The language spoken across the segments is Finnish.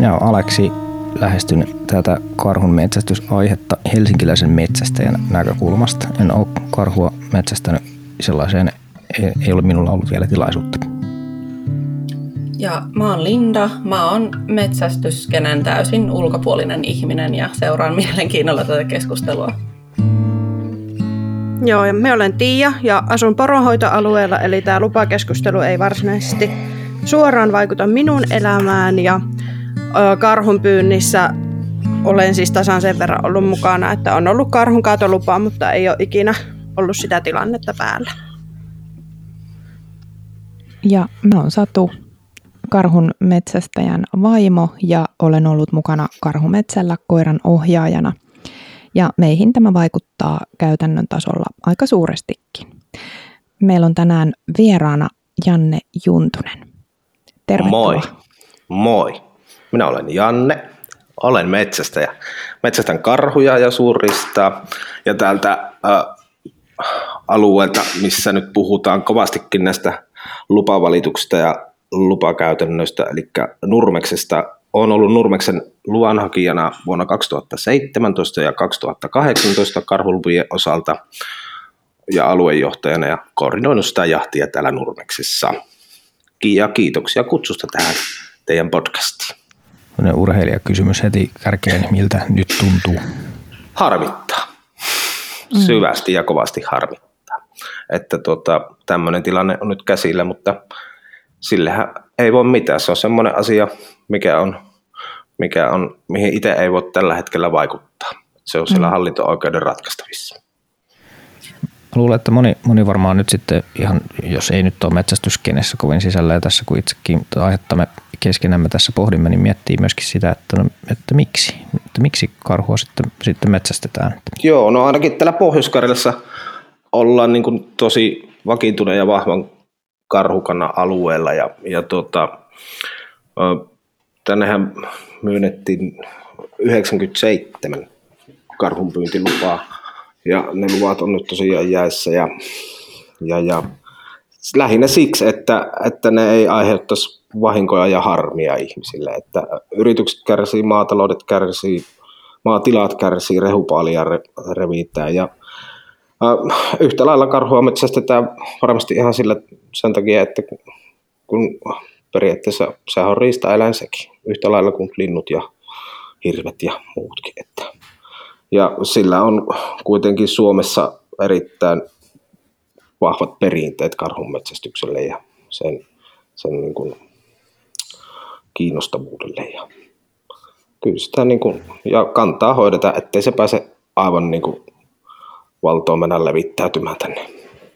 Minä olen Aleksi lähestynyt tätä karhun metsästysaihetta helsinkiläisen metsästäjän näkökulmasta. En ole karhua metsästänyt sellaiseen, ei ole minulla ollut vielä tilaisuutta. Ja mä oon Linda, mä oon metsästyskenen täysin ulkopuolinen ihminen ja seuraan mielenkiinnolla tätä keskustelua. Joo, ja me olen Tiia ja asun poronhoitoalueella, eli tämä lupakeskustelu ei varsinaisesti suoraan vaikuta minun elämään ja ö, karhun pyynnissä olen siis tasan sen verran ollut mukana, että on ollut karhun kaatolupaa, mutta ei ole ikinä ollut sitä tilannetta päällä. Ja mä oon Satu, karhun metsästäjän vaimo ja olen ollut mukana karhumetsällä koiran ohjaajana. Ja meihin tämä vaikuttaa käytännön tasolla aika suurestikin. Meillä on tänään vieraana Janne Juntunen. Tervetuloa. Moi. Moi. Minä olen Janne. Olen metsästäjä. Metsästän karhuja ja suurista. Ja täältä äh, alueelta, missä nyt puhutaan kovastikin näistä lupavalituksista ja lupakäytännöistä, eli Nurmeksesta. Olen ollut Nurmeksen luvanhakijana vuonna 2017 ja 2018 karhulupien osalta ja aluejohtajana ja koordinoinut sitä jahtia täällä Nurmeksessa. Ja kiitoksia kutsusta tähän teidän podcastiin. Urheilijakysymys heti kärkeen, miltä nyt tuntuu? Harmittaa. Mm. Syvästi ja kovasti harmittaa. Että tota, tämmöinen tilanne on nyt käsillä, mutta sillehän ei voi mitään. Se on semmoinen asia, mikä on, mikä on, mihin itse ei voi tällä hetkellä vaikuttaa. Se on siellä mm. hallinto-oikeuden ratkaistavissa. Luulen, että moni, moni varmaan nyt sitten ihan, jos ei nyt ole metsästyskenessä kovin sisällä ja tässä kun itsekin aihetta me keskenämme tässä pohdimme, niin miettii myöskin sitä, että, no, että miksi, että miksi karhua sitten, sitten metsästetään. Joo, no ainakin täällä pohjois ollaan niin kuin tosi vakiintuneen ja vahvan karhukannan alueella ja, ja tuota, tännehän myönnettiin 97 karhunpyyntilupaa ja ne luvat on nyt tosiaan jäissä ja, ja, ja lähinnä siksi, että, että ne ei aiheuttaisi vahinkoja ja harmia ihmisille, että yritykset kärsii, maataloudet kärsii, maatilat kärsii, rehupaalia revittää ja yhtä lailla karhua metsästetään varmasti ihan sillä sen takia, että kun periaatteessa se on riistaeläin sekin, yhtä lailla kuin linnut ja hirvet ja muutkin. Että. Ja sillä on kuitenkin Suomessa erittäin vahvat perinteet karhun metsästykselle ja sen, sen niin kuin kiinnostavuudelle. Ja kyllä sitä niin kuin, ja kantaa hoidetaan, ettei se pääse aivan niin kuin valtoon mennä levittäytymään tänne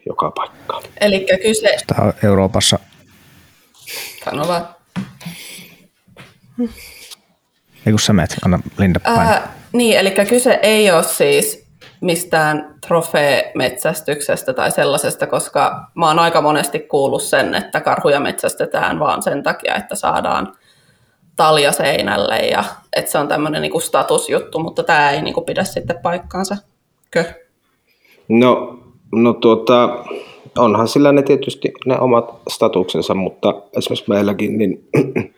joka paikkaan. Eli kyse... Sitä on Euroopassa. Sano vaan. Ei kun sä menet, anna Linda päin. Ää, niin, eli kyse ei ole siis mistään trofee-metsästyksestä tai sellaisesta, koska mä oon aika monesti kuullut sen, että karhuja metsästetään vaan sen takia, että saadaan talja seinälle ja että se on tämmöinen niinku statusjuttu, mutta tämä ei niinku pidä sitten paikkaansa. Kö? No, no tuota, onhan sillä ne tietysti ne omat statuksensa, mutta esimerkiksi meilläkin niin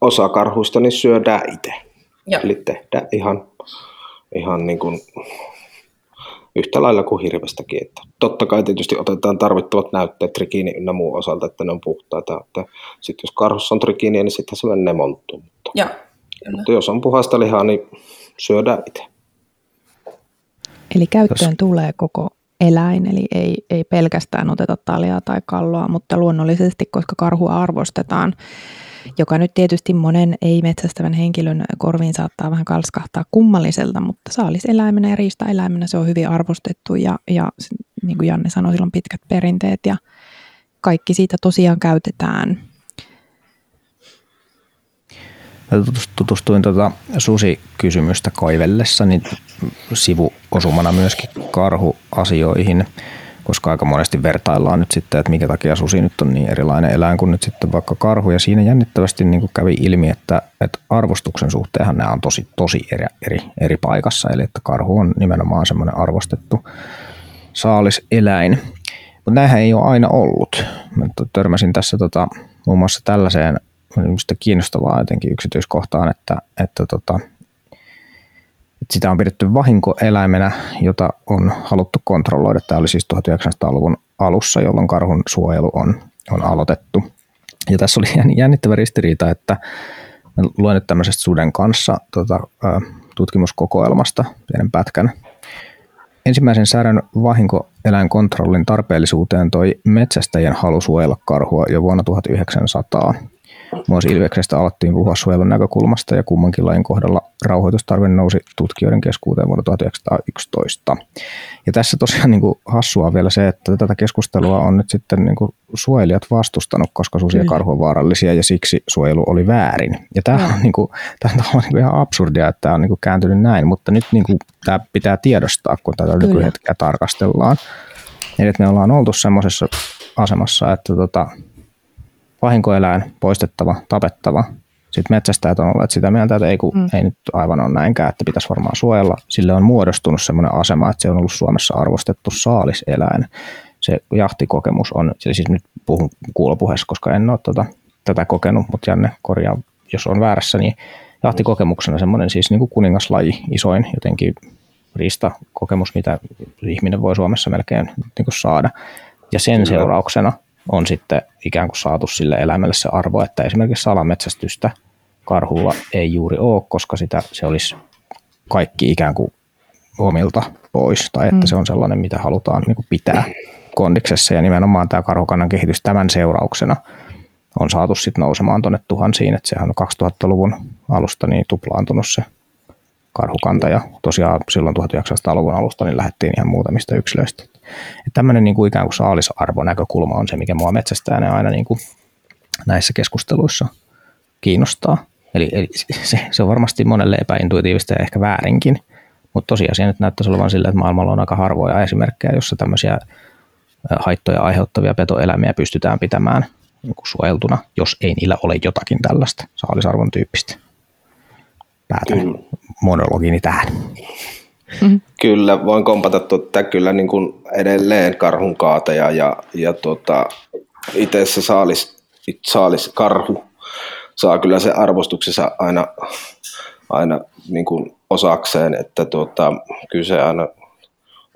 osa karhuista niin syödään itse. Ja. Eli tehdään ihan, ihan niin kuin yhtä lailla kuin hirvestäkin. Että totta kai tietysti otetaan tarvittavat näytteet trikiini ynnä muu osalta, että ne on puhtaita. Sitten jos karhussa on trikiiniä, niin sitten se menee monttuun. Mutta, ja, mutta jos on puhasta lihaa, niin syödään itse. Eli käyttöön Jos... tulee koko eläin, eli ei, ei pelkästään oteta talia tai kalloa, mutta luonnollisesti, koska karhua arvostetaan, joka nyt tietysti monen ei-metsästävän henkilön korviin saattaa vähän kalskahtaa kummalliselta, mutta saaliseläimenä ja riistaeläimenä se on hyvin arvostettu ja, ja niin kuin Janne sanoi, sillä on pitkät perinteet ja kaikki siitä tosiaan käytetään. Tutustuin tuota susikysymystä kaivellessa niin sivuosumana myöskin karhuasioihin, koska aika monesti vertaillaan nyt sitten, että minkä takia susi nyt on niin erilainen eläin kuin nyt sitten vaikka karhu. Ja siinä jännittävästi niin kuin kävi ilmi, että, että arvostuksen suhteenhan nämä on tosi, tosi eri, eri, eri paikassa. Eli että karhu on nimenomaan semmoinen arvostettu saaliseläin. Mutta näinhän ei ole aina ollut. Mä törmäsin tässä tota, muun muassa tällaiseen kiinnostavaa jotenkin yksityiskohtaan, että, että, tota, sitä on pidetty vahinkoeläimenä, jota on haluttu kontrolloida. Tämä oli siis 1900-luvun alussa, jolloin karhun suojelu on, on aloitettu. Ja tässä oli jännittävä ristiriita, että luen nyt tämmöisestä suden kanssa tota, tutkimuskokoelmasta pienen pätkän. Ensimmäisen säädön vahinkoeläinkontrollin tarpeellisuuteen toi metsästäjien halu suojella karhua jo vuonna 1900. Muosi Ilveksestä alettiin puhua suojelun näkökulmasta ja kummankin lajin kohdalla rauhoitustarve nousi tutkijoiden keskuuteen vuonna 1911. Ja tässä tosiaan niin kuin hassua on vielä se, että tätä keskustelua on nyt sitten niin kuin suojelijat vastustanut, koska susi ja karhu on vaarallisia ja siksi suojelu oli väärin. Ja tämä on, niin kuin, tämä on niin kuin ihan absurdia, että tämä on niin kuin kääntynyt näin, mutta nyt niin kuin, tämä pitää tiedostaa, kun tätä nykyhetkeä tarkastellaan. Eli että me ollaan oltu semmoisessa asemassa, että tota, vahinkoeläin poistettava, tapettava. Sitten metsästäjät on olleet sitä mieltä, että ei, kun, mm. ei nyt aivan ole näinkään, että pitäisi varmaan suojella. Sille on muodostunut sellainen asema, että se on ollut Suomessa arvostettu saaliseläin. Se jahtikokemus on, siis nyt puhun kuulopuheessa, koska en ole tota, tätä kokenut, mutta Janne korjaa, jos on väärässä, niin jahtikokemuksena semmoinen siis niin kuin kuningaslaji, isoin jotenkin riistakokemus, mitä ihminen voi Suomessa melkein niin kuin saada. Ja sen seurauksena on sitten ikään kuin saatu sille eläimelle se arvo, että esimerkiksi salametsästystä karhulla ei juuri ole, koska sitä, se olisi kaikki ikään kuin omilta pois, tai että mm. se on sellainen, mitä halutaan niin kuin pitää kondiksessa, ja nimenomaan tämä karhukannan kehitys tämän seurauksena on saatu sitten nousemaan tuonne tuhansiin, että sehän on 2000-luvun alusta niin tuplaantunut se karhukanta, ja tosiaan silloin 1900-luvun alusta niin lähdettiin ihan muutamista yksilöistä. Että tämmöinen niin kuin ikään kuin saalisarvonäkökulma on se, mikä mua metsästäjänä aina niin kuin näissä keskusteluissa kiinnostaa. Eli, eli se, se on varmasti monelle epäintuitiivista ja ehkä väärinkin, mutta tosiasia nyt näyttäisi olevan sillä, että maailmalla on aika harvoja esimerkkejä, jossa tämmöisiä haittoja aiheuttavia petoeläimiä pystytään pitämään niin kuin suojeltuna, jos ei niillä ole jotakin tällaista saalisarvon tyyppistä. Päätän monologini tähän. Mm-hmm. Kyllä, voin kompata tuota, kyllä niin kuin edelleen karhun kaateja ja, ja tuota, itse se saalis, saalis karhu saa kyllä se arvostuksensa aina, aina niin kuin osakseen, että tuota, kyllä se aina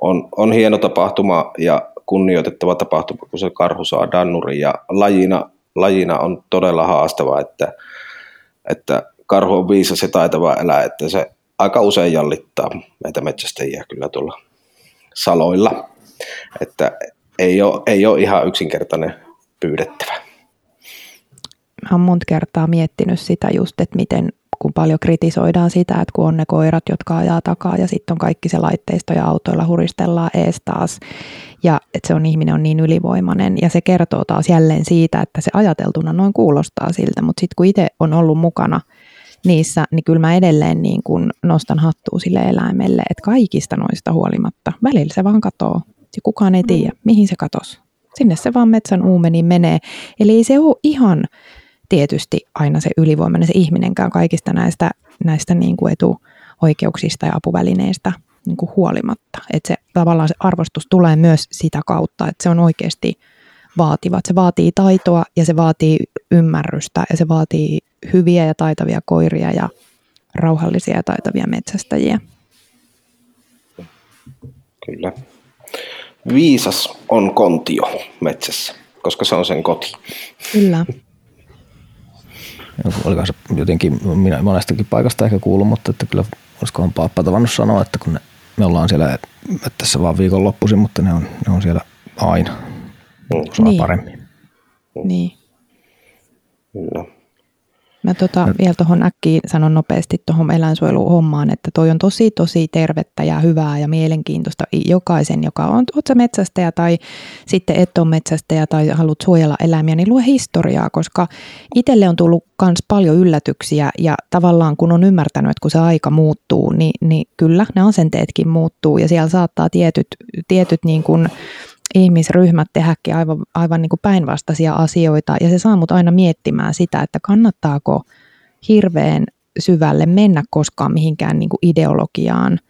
on, on hieno tapahtuma ja kunnioitettava tapahtuma, kun se karhu saa dannuri ja lajina, lajina on todella haastava, että, että karhu on viisas ja taitava elää, että se aika usein jallittaa meitä metsästäjiä kyllä tuolla saloilla. Että ei ole, ei ole ihan yksinkertainen pyydettävä. Mä oon monta kertaa miettinyt sitä just, että miten kun paljon kritisoidaan sitä, että kun on ne koirat, jotka ajaa takaa ja sitten on kaikki se laitteisto ja autoilla huristellaan ees taas ja että se on ihminen on niin ylivoimainen ja se kertoo taas jälleen siitä, että se ajateltuna noin kuulostaa siltä, mutta sitten kun itse on ollut mukana – niissä, niin kyllä mä edelleen niin kuin nostan hattua sille eläimelle, että kaikista noista huolimatta, välillä se vaan katoo ja kukaan ei tiedä, mihin se katos. Sinne se vaan metsän uumeniin menee. Eli ei se ole ihan tietysti aina se ylivoimainen se ihminenkään kaikista näistä, näistä niin kuin etuoikeuksista ja apuvälineistä niin kuin huolimatta. Että se tavallaan se arvostus tulee myös sitä kautta, että se on oikeasti vaativa. Se vaatii taitoa ja se vaatii ymmärrystä ja se vaatii hyviä ja taitavia koiria ja rauhallisia ja taitavia metsästäjiä. Kyllä. Viisas on kontio metsässä, koska se on sen koti. Kyllä. Oliko se jotenkin, minä monestakin paikasta ehkä kuullut, mutta että kyllä olisikohan Paappa tavannut sanoa, että kun ne, me ollaan siellä tässä vaan viikonloppuisin, mutta ne on, ne on siellä aina. Mm. niin. paremmin. Niin. Kyllä. Mä tota, no. vielä tuohon äkkiin sanon nopeasti tuohon eläinsuojeluhommaan, että toi on tosi tosi tervettä ja hyvää ja mielenkiintoista jokaisen, joka on, oot sä metsästäjä tai sitten et ole metsästäjä tai haluat suojella eläimiä, niin lue historiaa, koska itselle on tullut myös paljon yllätyksiä ja tavallaan kun on ymmärtänyt, että kun se aika muuttuu, niin, niin kyllä ne asenteetkin muuttuu ja siellä saattaa tietyt, tietyt niin kuin ihmisryhmät tehdäkin aivan, aivan niin kuin päinvastaisia asioita ja se saa mut aina miettimään sitä, että kannattaako hirveän syvälle mennä koskaan mihinkään niin kuin ideologiaan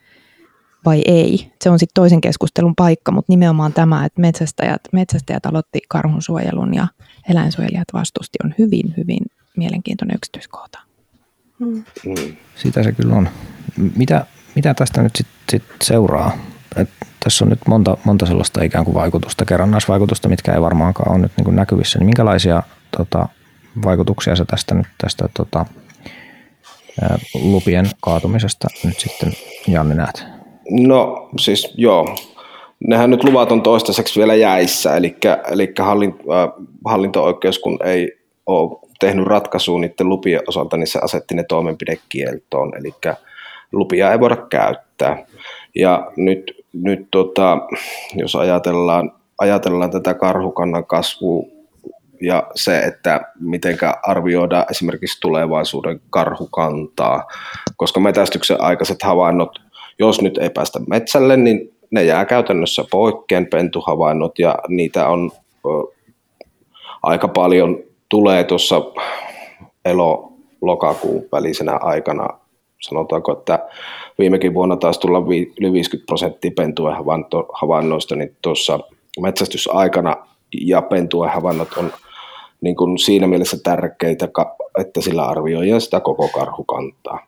vai ei. Se on sitten toisen keskustelun paikka, mutta nimenomaan tämä, että metsästäjät, metsästäjät aloitti karhunsuojelun ja eläinsuojelijat vastusti, on hyvin, hyvin mielenkiintoinen yksityiskohta. Mm. Sitä se kyllä on. Mitä, mitä tästä nyt sit, sit seuraa? Et tässä on nyt monta, monta sellaista ikään kuin vaikutusta, kerrannaisvaikutusta, mitkä ei varmaankaan ole nyt niin kuin näkyvissä. Niin minkälaisia tota, vaikutuksia se tästä nyt tästä tota, lupien kaatumisesta nyt sitten, Janne, näet? No siis joo, nehän nyt luvat on toistaiseksi vielä jäissä, eli, eli hallinto-oikeus kun ei ole tehnyt ratkaisua niiden lupien osalta, niin se asetti ne toimenpidekieltoon, eli lupia ei voida käyttää. Ja nyt, nyt tota, jos ajatellaan, ajatellaan tätä karhukannan kasvua ja se, että miten arvioidaan esimerkiksi tulevaisuuden karhukantaa, koska metästyksen aikaiset havainnot, jos nyt ei päästä metsälle, niin ne jää käytännössä poikkeen pentuhavainnot ja niitä on ö, aika paljon tulee tuossa elo-lokakuun välisenä aikana, sanotaanko, että viimekin vuonna taisi tulla yli 50 prosenttia pentuen havainnoista, niin tuossa metsästysaikana ja pentuen havainnot on niin kuin siinä mielessä tärkeitä, että sillä arvioidaan sitä koko karhukantaa.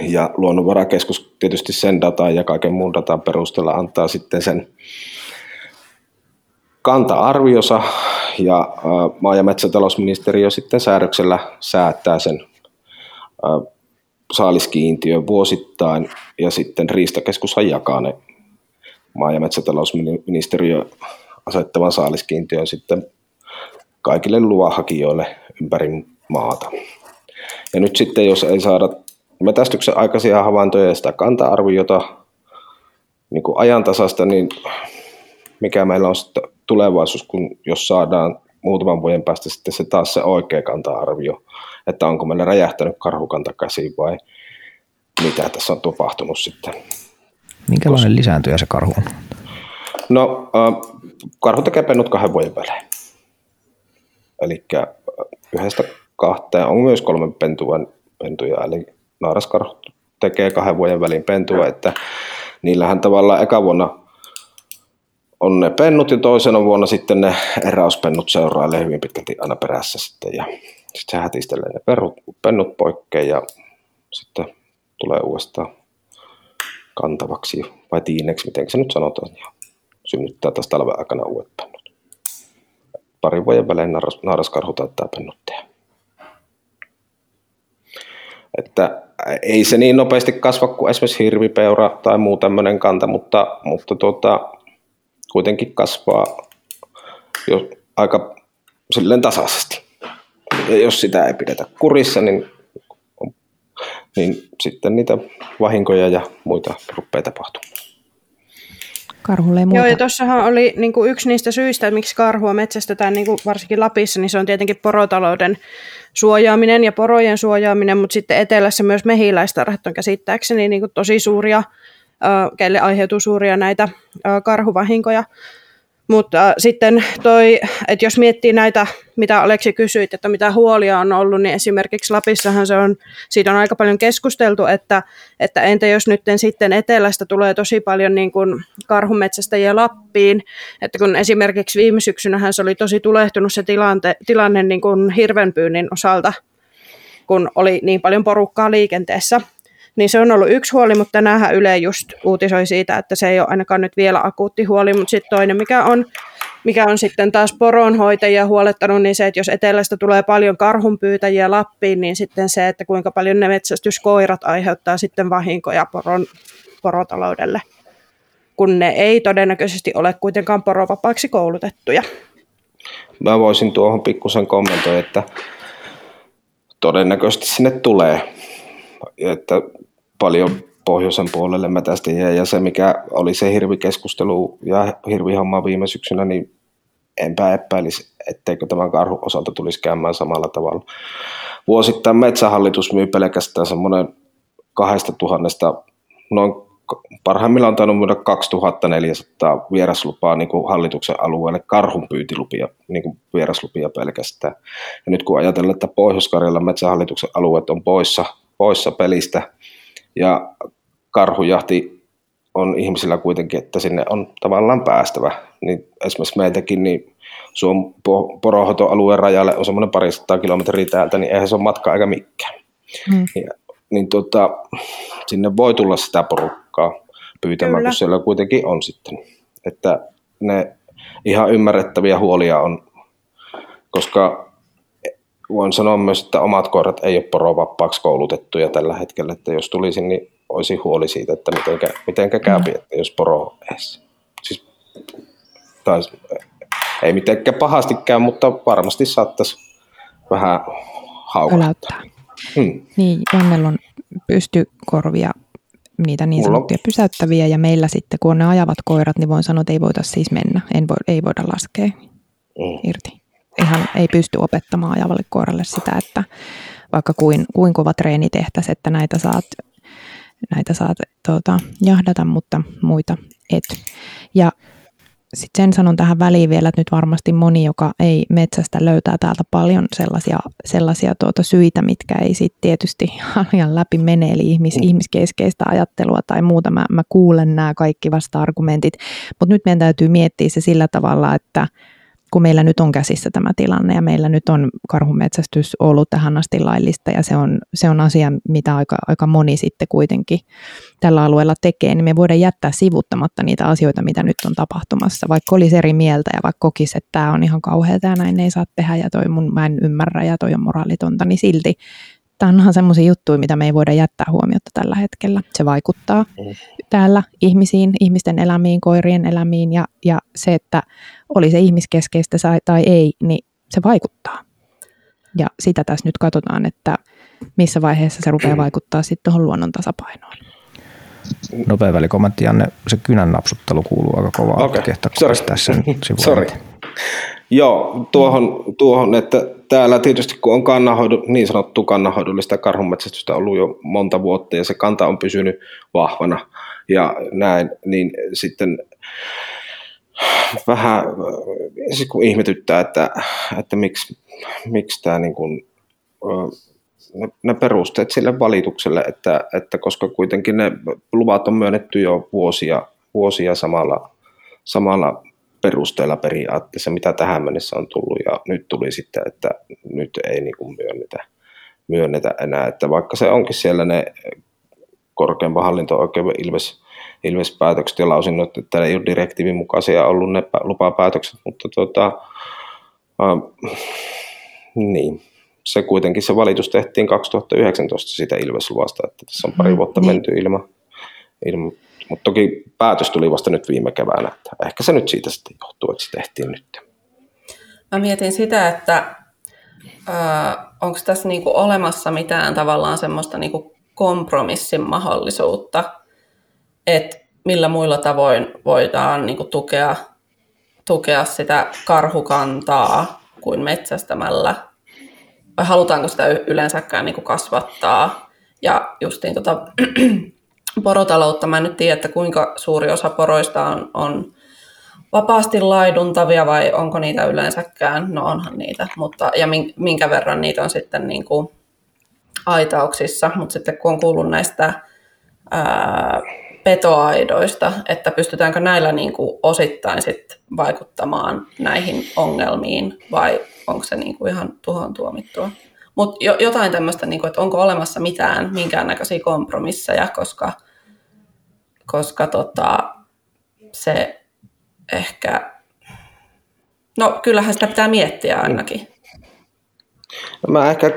Ja luonnonvarakeskus tietysti sen datan ja kaiken muun datan perusteella antaa sitten sen kanta-arviosa ja maa- ja metsätalousministeriö sitten säädöksellä säättää sen saaliskiintiön vuosittain ja sitten Riistakeskushan jakaa ne maa- ja metsätalousministeriö asettavan saaliskiintiön sitten kaikille luvahakijoille ympäri maata. Ja nyt sitten, jos ei saada metästyksen aikaisia havaintoja ja sitä kanta-arviota niin kuin ajantasasta, niin mikä meillä on sitten tulevaisuus, kun jos saadaan muutaman vuoden päästä sitten se taas se oikea kanta-arvio, että onko meillä räjähtänyt karhukanta käsiin vai mitä tässä on tapahtunut sitten. Minkälainen Koska... lisääntyjä se karhu on? No, äh, karhu tekee pennut kahden vuoden välein. Eli yhdestä kahteen on myös kolmen pentuan pentuja, eli naaraskarhu tekee kahden vuoden väliin pentua, että niillähän tavallaan eka vuonna on ne pennut ja toisena vuonna sitten ne eräyspennut seurailee hyvin pitkälti aina perässä sitten ja sitten hätistelee ne perut, pennut poikkeen ja sitten tulee uudestaan kantavaksi vai tiineksi, miten se nyt sanotaan, ja synnyttää taas talven aikana uudet pennut. Parin vuoden välein naaras, naaraskarhu täyttää pennutteja. Että ei se niin nopeasti kasva kuin esimerkiksi hirvipeura tai muu tämmöinen kanta, mutta, mutta tuota, kuitenkin kasvaa jo aika silleen tasaisesti. Ja jos sitä ei pidetä kurissa, niin, niin sitten niitä vahinkoja ja muita rupeaa tapahtumaan. Karhulle ei muuta. Joo, ja tuossahan oli niin kuin yksi niistä syistä, että miksi karhua metsästetään niin kuin varsinkin Lapissa, niin se on tietenkin porotalouden suojaaminen ja porojen suojaaminen, mutta sitten etelässä myös mehiläistarhat on käsittääkseni niin kuin tosi suuria keille aiheutuu suuria näitä karhuvahinkoja. Mutta äh, sitten toi, että jos miettii näitä, mitä Aleksi kysyit, että mitä huolia on ollut, niin esimerkiksi Lapissahan se on, siitä on aika paljon keskusteltu, että, että entä jos nyt sitten etelästä tulee tosi paljon niin kuin karhumetsästäjiä Lappiin, että kun esimerkiksi viime syksynähän se oli tosi tulehtunut se tilante, tilanne niin kuin hirvenpyynnin osalta, kun oli niin paljon porukkaa liikenteessä, niin se on ollut yksi huoli, mutta tänään Yle just uutisoi siitä, että se ei ole ainakaan nyt vielä akuutti huoli, mutta sitten toinen, mikä on, mikä on sitten taas poronhoitajia huolettanut, niin se, että jos etelästä tulee paljon karhunpyytäjiä Lappiin, niin sitten se, että kuinka paljon ne metsästyskoirat aiheuttaa sitten vahinkoja poron, porotaloudelle, kun ne ei todennäköisesti ole kuitenkaan porovapaaksi koulutettuja. Mä voisin tuohon pikkusen kommentoida, että todennäköisesti sinne tulee että paljon pohjoisen puolelle metästäjiä ja se mikä oli se hirvikeskustelu ja hirvihomma viime syksynä, niin enpä epäilisi, etteikö tämän karhun osalta tulisi käymään samalla tavalla. Vuosittain Metsähallitus myy pelkästään semmoinen kahdesta tuhannesta, noin parhaimmillaan on tainnut myydä 2400 vieraslupaa niin kuin hallituksen alueelle karhunpyytilupia, niin kuin vieraslupia pelkästään. Ja nyt kun ajatellaan, että Pohjois-Karjalan metsähallituksen alueet on poissa poissa pelistä. Ja karhujahti on ihmisillä kuitenkin, että sinne on tavallaan päästävä. Niin esimerkiksi meiltäkin niin Suomen poronhoitoalueen rajalle on semmoinen parisataa kilometriä täältä, niin eihän se ole matka aika mikään. Hmm. Ja, niin tota, sinne voi tulla sitä porukkaa pyytämään, Kyllä. kun siellä kuitenkin on sitten. Että ne ihan ymmärrettäviä huolia on, koska voin sanoa myös, että omat koirat ei ole porovappaaksi koulutettuja tällä hetkellä, että jos tulisin, niin olisi huoli siitä, että mitenkä, mitenkä käy, mm. että jos poro edes. Siis, tai, ei mitenkään pahasti käy, mutta varmasti saattaisi vähän haukuttaa. Hmm. Niin, Jannella on pystykorvia, niitä niin sanottuja pysäyttäviä, ja meillä sitten, kun ne ajavat koirat, niin voin sanoa, että ei voida siis mennä, en voi, ei voida laskea hmm. irti ihan ei pysty opettamaan ajavalle koiralle sitä, että vaikka kuin, kuin kova treeni tehtäisiin, että näitä saat, näitä saat tuota, jahdata, mutta muita et. Ja sitten sen sanon tähän väliin vielä, että nyt varmasti moni, joka ei metsästä löytää täältä paljon sellaisia, sellaisia tuota syitä, mitkä ei sitten tietysti ihan läpi mene, eli ihmis, ihmiskeskeistä ajattelua tai muuta. Mä, mä kuulen nämä kaikki vasta-argumentit, mutta nyt meidän täytyy miettiä se sillä tavalla, että kun meillä nyt on käsissä tämä tilanne ja meillä nyt on karhumetsästys ollut tähän asti laillista ja se on, se on asia, mitä aika, aika moni sitten kuitenkin tällä alueella tekee, niin me voidaan jättää sivuttamatta niitä asioita, mitä nyt on tapahtumassa. Vaikka olisi eri mieltä ja vaikka kokisi, että tämä on ihan kauheata ja näin ei saa tehdä ja toi mun, mä en ymmärrä ja toi on moraalitonta, niin silti tämä onhan semmoisia juttuja, mitä me ei voida jättää huomiota tällä hetkellä. Se vaikuttaa mm. täällä ihmisiin, ihmisten elämiin, koirien elämiin ja, ja se, että oli se ihmiskeskeistä tai ei, niin se vaikuttaa. Ja sitä tässä nyt katsotaan, että missä vaiheessa se rupeaa vaikuttaa sitten tuohon luonnon tasapainoon. Nopea välikommentti, Janne. Se kynän napsuttelu kuuluu aika kovaa. Okay. Sen Sorry. Joo, tuohon, tuohon, että täällä tietysti kun on kannanhoidu, niin sanottu kannanhoidollista karhunmetsästystä ollut jo monta vuotta ja se kanta on pysynyt vahvana. Ja näin, niin sitten vähän siis kun ihmetyttää, että, että miksi, miksi tämä niin kuin, ne, ne perusteet sille valitukselle, että, että koska kuitenkin ne luvat on myönnetty jo vuosia, vuosia samalla, samalla perusteella periaatteessa, mitä tähän mennessä on tullut, ja nyt tuli sitten, että nyt ei niin kuin myönnetä, myönnetä enää, että vaikka se onkin siellä ne korkeimman hallinto-oikeuden Ilves, Ilves-päätökset ja lausinnot, että ei ole direktiivin mukaisia ollut ne lupapäätökset, mutta tuota, äh, niin, se kuitenkin se valitus tehtiin 2019 siitä Ilves-luvasta, että tässä on pari mm, vuotta niin. menty ilman, ilman mutta toki päätös tuli vasta nyt viime keväänä. Että ehkä se nyt siitä sitten johtuu, että se tehtiin nyt. Mä mietin sitä, että onko tässä niinku olemassa mitään tavallaan semmoista niinku kompromissin mahdollisuutta, että millä muilla tavoin voidaan niinku tukea, tukea sitä karhukantaa kuin metsästämällä, vai halutaanko sitä yleensäkään niinku kasvattaa. Ja justiin tota, porotaloutta. Mä en nyt tiedä, että kuinka suuri osa poroista on, on vapaasti laiduntavia vai onko niitä yleensäkään. No onhan niitä, mutta ja minkä verran niitä on sitten niin kuin aitauksissa. Mutta sitten kun on kuullut näistä ää, petoaidoista, että pystytäänkö näillä niin kuin osittain sit vaikuttamaan näihin ongelmiin vai onko se niin kuin ihan tuhon tuomittua. Mutta jo, jotain tämmöistä, niin kuin, että onko olemassa mitään, minkäännäköisiä kompromisseja, koska, koska tota, se ehkä, no kyllähän sitä pitää miettiä ainakin. No mä ehkä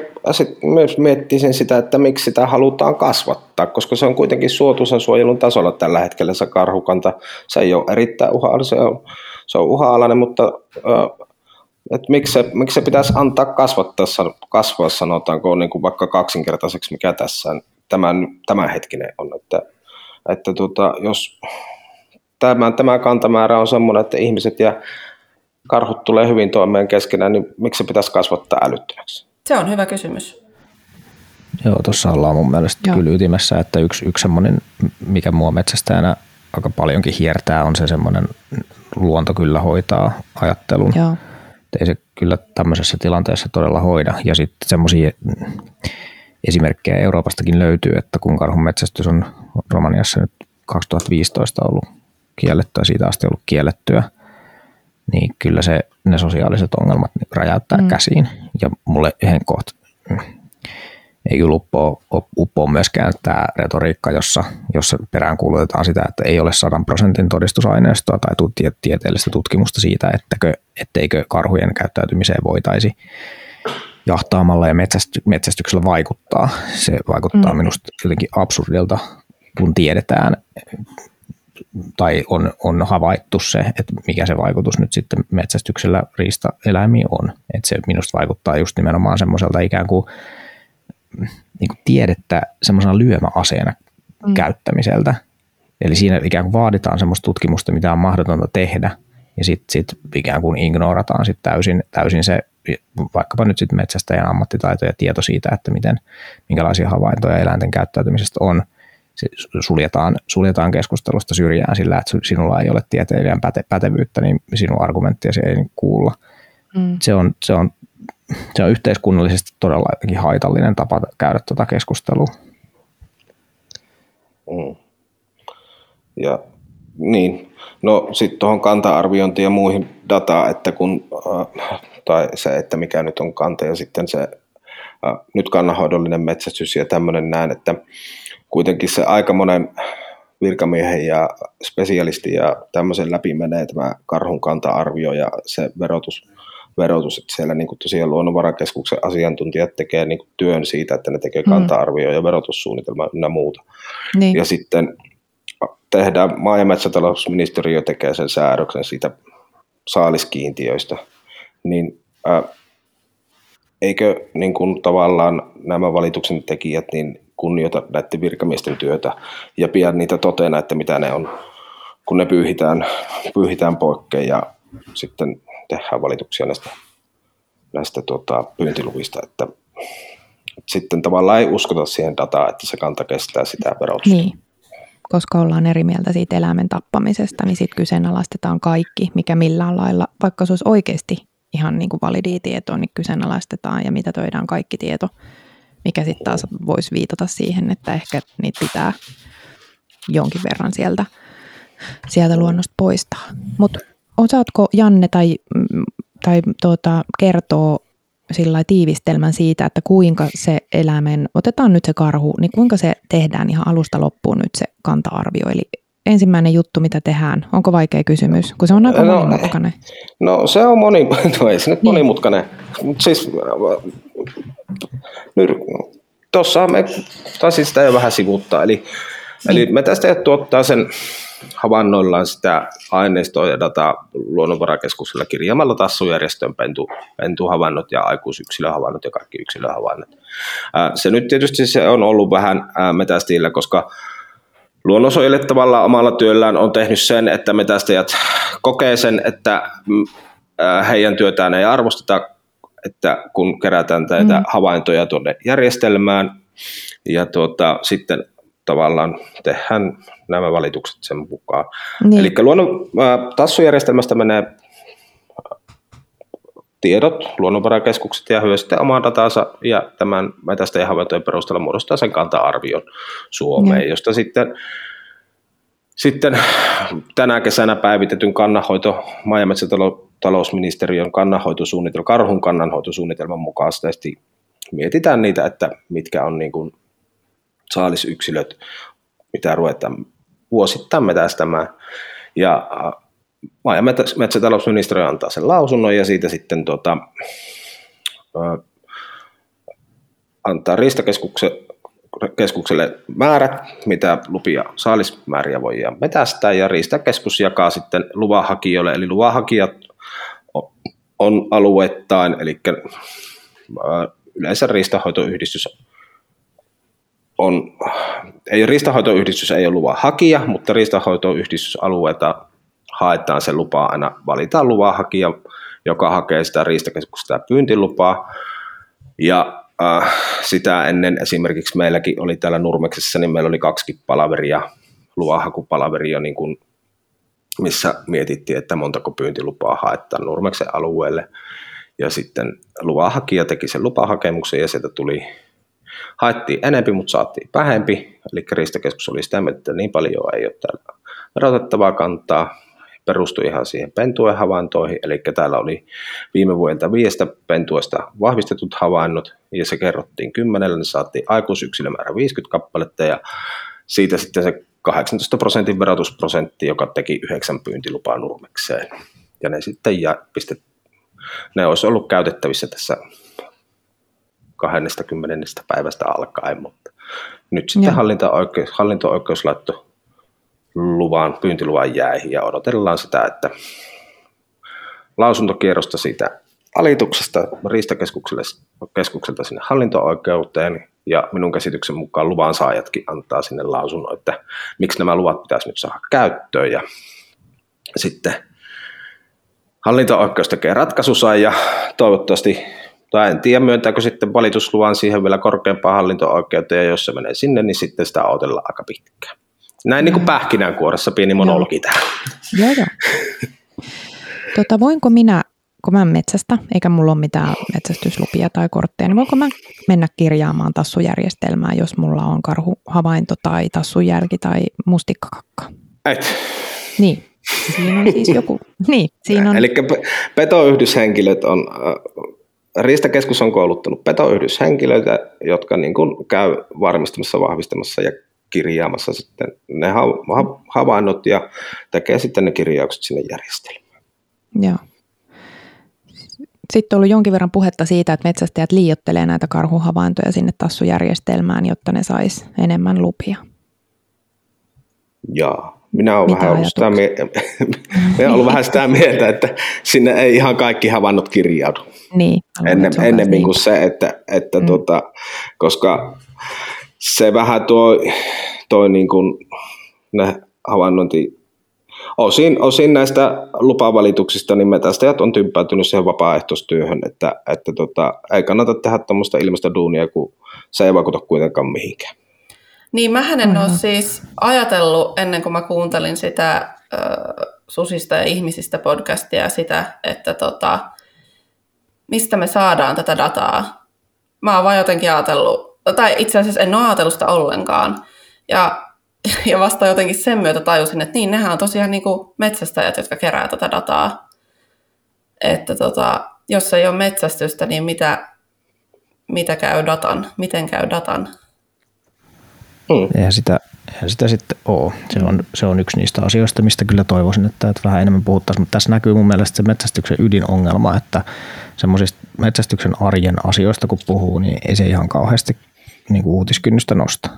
myös miettisin sitä, että miksi sitä halutaan kasvattaa, koska se on kuitenkin suotuisan suojelun tasolla tällä hetkellä se karhukanta. Se ei ole erittäin uha se on, se on uha-alainen, mutta että miksi, se, miksi se pitäisi antaa kasvattaa, kasvaa, sanotaanko, niin kuin vaikka kaksinkertaiseksi, mikä tässä tämän, tämän hetkinen on. Että, että tuota, jos tämä, tämä kantamäärä on sellainen, että ihmiset ja karhut tulee hyvin toimeen keskenään, niin miksi se pitäisi kasvattaa älyttömäksi? Se on hyvä kysymys. Joo, tuossa ollaan mun mielestä Joo. kyllä ytimessä, että yksi, yksi semmoinen, mikä mua metsästäjänä aika paljonkin hiertää, on se semmoinen luonto kyllä hoitaa ajattelun. Joo ei se kyllä tämmöisessä tilanteessa todella hoida. Ja sitten semmoisia esimerkkejä Euroopastakin löytyy, että kun karhun metsästys on Romaniassa nyt 2015 ollut kiellettyä, siitä asti ollut kiellettyä, niin kyllä se, ne sosiaaliset ongelmat räjäyttää mm. käsiin. Ja mulle yhden kohta ei kyllä uppoa, uppoa myöskään tämä retoriikka, jossa, jossa peräänkuulutetaan sitä, että ei ole sadan prosentin todistusaineistoa tai tieteellistä tutkimusta siitä, ettäkö, etteikö karhujen käyttäytymiseen voitaisi jahtaamalla ja metsästyksellä vaikuttaa. Se vaikuttaa mm. minusta jotenkin absurdilta, kun tiedetään tai on, on havaittu se, että mikä se vaikutus nyt sitten metsästyksellä riistaeläimiin on. Että se minusta vaikuttaa just nimenomaan semmoiselta ikään kuin, niin kuin tiedettä semmoisena lyömäaseena mm. käyttämiseltä. Eli siinä ikään kuin vaaditaan semmoista tutkimusta, mitä on mahdotonta tehdä, ja sitten sit ikään kuin ignorataan sit täysin, täysin se vaikkapa nyt sitten metsästäjän ammattitaito ja tieto siitä, että miten, minkälaisia havaintoja eläinten käyttäytymisestä on, se suljetaan, suljetaan keskustelusta syrjään sillä, että sinulla ei ole tieteellinen päte, pätevyyttä, niin sinun argumenttiasi ei kuulla. Mm. Se, on, se, on, se on yhteiskunnallisesti todella haitallinen tapa käydä tuota keskustelua. Mm. Ja niin, no sitten tuohon kanta-arviointiin ja muihin dataa, että kun äh, tai se, että mikä nyt on kanta ja sitten se ä, nyt kannanhoidollinen metsästys ja tämmöinen näin, että kuitenkin se aika monen virkamiehen ja spesialisti ja tämmöisen läpi menee tämä karhun kanta-arvio ja se verotus, verotus että siellä niin kuin tosiaan luonnonvarakeskuksen asiantuntijat tekee niin kuin työn siitä, että ne tekee mm. kanta-arvio ja verotussuunnitelma ynnä muuta. Niin. Ja sitten tehdään, maa- ja metsätalousministeriö tekee sen säädöksen siitä saaliskiintiöistä, niin ää, eikö niin kuin tavallaan nämä valituksen tekijät niin kunnioita näiden virkamiesten työtä ja pian niitä totena, että mitä ne on, kun ne pyyhitään, pyyhitään poikkeen ja sitten tehdään valituksia näistä, näistä tuota, pyyntiluvista, että sitten tavallaan ei uskota siihen dataan, että se kanta kestää sitä verotusta. Niin koska ollaan eri mieltä siitä eläimen tappamisesta, niin sitten kyseenalaistetaan kaikki, mikä millään lailla, vaikka se olisi oikeasti ihan niin kuin validia tietoa, niin kyseenalaistetaan ja mitä toidaan kaikki tieto, mikä sitten taas voisi viitata siihen, että ehkä niitä pitää jonkin verran sieltä, sieltä luonnosta poistaa. Mutta osaatko Janne tai, tai tuota, kertoa sillä tiivistelmän siitä, että kuinka se eläimen, otetaan nyt se karhu, niin kuinka se tehdään ihan alusta loppuun nyt se kanta-arvio, eli ensimmäinen juttu, mitä tehdään? Onko vaikea kysymys? Kun se on aika no, monimutkainen. No se on moni, no ei se nyt niin. monimutkainen. Mutta siis tuossa me taisin sitä jo vähän sivuttaa. Eli. Eli me tästä tuottaa sen havainnoillaan sitä aineistoa ja dataa luonnonvarakeskuksella kirjaamalla tassujärjestön pentu, pentuhavainnot ja aikuisyksilöhavainnot ja kaikki yksilöhavainnot. Se nyt tietysti se on ollut vähän metästiillä, koska luonnonsuojelijat tavallaan omalla työllään on tehnyt sen, että metästäjät kokee sen, että mm, heidän työtään ei arvosteta, että kun kerätään näitä mm. havaintoja tuonne järjestelmään ja tuota, sitten tavallaan tehdään nämä valitukset sen mukaan. Niin. Eli luonnon äh, tassujärjestelmästä menee tiedot, luonnonvarakeskukset ja hyö sitten omaa datansa ja tämän metästä havaintojen perusteella muodostaa sen kanta-arvion Suomeen, ja. josta sitten, sitten tänä kesänä päivitetyn kannanhoito, maa- ja metsätalousministeriön kannanhoitosuunnitelma, karhun kannanhoitosuunnitelman mukaisesti mietitään niitä, että mitkä on niin kuin saalisyksilöt, mitä ruvetaan vuosittain metästämään. Ja maa- ja metsätalousministeriö antaa sen lausunnon ja siitä sitten tuota, antaa riistakeskukselle määrät, mitä lupia saalismääriä voidaan metästää, ja riistakeskus jakaa sitten luvanhakijoille, eli luvanhakijat on alueittain, eli yleensä riistahoitoyhdistys on, ei riistahoitoyhdistys ei ole luvan hakija, mutta riistahoitoyhdistysalueita haetaan se lupa aina, valitaan luvanhakija, joka hakee sitä riistakeskusta pyyntilupaa. Ja äh, sitä ennen esimerkiksi meilläkin oli täällä Nurmeksessa, niin meillä oli kaksi palaveria, luvanhakupalaveria, niin kuin, missä mietittiin, että montako pyyntilupaa haetaan Nurmeksen alueelle. Ja sitten luvanhakija teki sen lupahakemuksen ja sieltä tuli haettiin enempi, mutta saatiin vähempi, eli riistakeskus oli sitä mieltä, että niin paljon ei ole täällä verotettavaa kantaa, perustui ihan siihen pentuen havaintoihin, eli täällä oli viime vuodelta viiestä pentuesta vahvistetut havainnot, ja se kerrottiin kymmenellä, niin saatiin aikuisyksilömäärä 50 kappaletta, ja siitä sitten se 18 prosentin verotusprosentti, joka teki yhdeksän pyyntilupaa nurmekseen. Ja ne sitten ja pistet, ne olisi ollut käytettävissä tässä 20. päivästä alkaen, mutta nyt sitten hallinto-oikeus, hallinto-oikeus laittoi luvan, pyyntiluvan jäihin ja odotellaan sitä, että lausuntokierrosta siitä alituksesta riistakeskukselta sinne hallinto-oikeuteen ja minun käsityksen mukaan luvan saajatkin antaa sinne lausunnon, että miksi nämä luvat pitäisi nyt saada käyttöön ja sitten hallinto-oikeus tekee ratkaisussa ja toivottavasti tai en tiedä myöntääkö sitten valitusluvan siihen vielä korkeampaan hallinto-oikeuteen ja jos se menee sinne, niin sitten sitä odotellaan aika pitkään. Näin niin kuin pähkinänkuoressa pieni monologi tähän. Joo, joo. Tota, voinko minä, kun mä metsästä, eikä mulla ole mitään metsästyslupia tai kortteja, niin voinko mä mennä kirjaamaan tassujärjestelmää, jos mulla on karhuhavainto tai tassujälki tai mustikkakakka? Et. Niin, siinä on siis joku. Niin, siinä on. Eli petoyhdyshenkilöt on, äh, Riistakeskus on kouluttanut petoyhdyshenkilöitä, jotka niin kuin käy varmistamassa, vahvistamassa ja kirjaamassa sitten ne havainnot ja tekee sitten ne kirjaukset sinne järjestelmään. Joo. Sitten on ollut jonkin verran puhetta siitä, että metsästäjät liiottelee näitä karhuhavaintoja sinne tassujärjestelmään, jotta ne sais enemmän lupia. Joo. Minä olen vähän ollut, sitä, mie- minä ollut vähän sitä mieltä, että sinne ei ihan kaikki havainnot kirjaudu. Niin, Ennen, ennemmin niin. kuin se, että, että mm. tuota, koska se vähän tuo, toi niin kuin ne havainnointi, osin, osin näistä lupavalituksista niin metästäjät on tympäytynyt siihen vapaaehtoistyöhön, että, että tota, ei kannata tehdä tuommoista ilmasta duunia, kun se ei vaikuta kuitenkaan mihinkään. Niin, mä en ole siis ajatellut ennen kuin mä kuuntelin sitä äh, susista ja ihmisistä podcastia sitä, että tota, mistä me saadaan tätä dataa. Mä oon vaan jotenkin ajatellut, tai itse asiassa en ole ajatellut sitä ollenkaan. Ja, ja vasta jotenkin sen myötä tajusin, että niin, nehän on tosiaan niin kuin metsästäjät, jotka kerää tätä dataa. Että tota, jos ei ole metsästystä, niin mitä, mitä käy datan, miten käy datan? Mm. Eihän, sitä, eihän sitä sitten ole. Se on, se on yksi niistä asioista, mistä kyllä toivoisin, että, että vähän enemmän puhuttaisiin. Mutta tässä näkyy mun mielestä se metsästyksen ydinongelma, että semmoisista metsästyksen arjen asioista kun puhuu, niin ei se ihan kauheasti niin kuin uutiskynnystä nosta.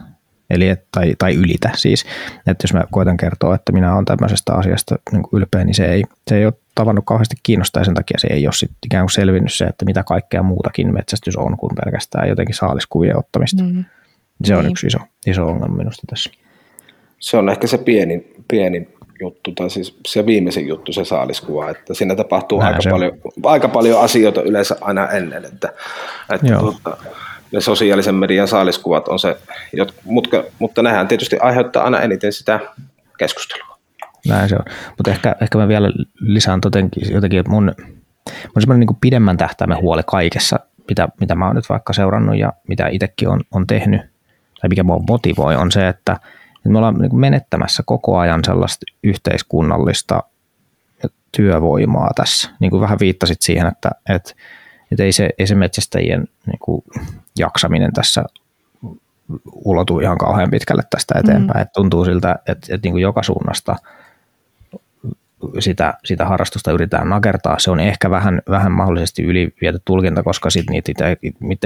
Eli et, tai, tai ylitä siis. Että jos mä koitan kertoa, että minä olen tämmöisestä asiasta niin kuin ylpeä, niin se ei, se ei ole tavannut kauheasti kiinnostaa ja sen takia se ei ole sit ikään kuin selvinnyt se, että mitä kaikkea muutakin metsästys on kuin pelkästään jotenkin saaliskuvien ottamista. Mm. Se on niin. yksi iso, iso ongelma minusta tässä. Se on ehkä se pieni, pieni juttu, tai siis se viimeisin juttu, se saaliskuva, että siinä tapahtuu aika paljon, aika paljon asioita yleensä aina ennen, että, että tuota, ne sosiaalisen median saaliskuvat on se, mutta, mutta nehän tietysti aiheuttaa aina eniten sitä keskustelua. Näin se on, mutta ehkä, ehkä mä vielä lisään jotenkin, jotenkin että mun, mun semmoinen niin pidemmän tähtäimen huoli kaikessa, mitä, mitä mä oon nyt vaikka seurannut ja mitä itsekin on, on tehnyt, tai mikä mua motivoi, on se, että, että me ollaan niin kuin menettämässä koko ajan sellaista yhteiskunnallista työvoimaa tässä. Niin kuin vähän viittasit siihen, että, että, että ei, se, ei se metsästäjien niin kuin jaksaminen tässä ulotu ihan kauhean pitkälle tästä eteenpäin. Mm. Että tuntuu siltä, että, että niin kuin joka suunnasta sitä, sitä harrastusta yritetään nakertaa. Se on ehkä vähän, vähän mahdollisesti yliviety tulkinta, koska sit niitä,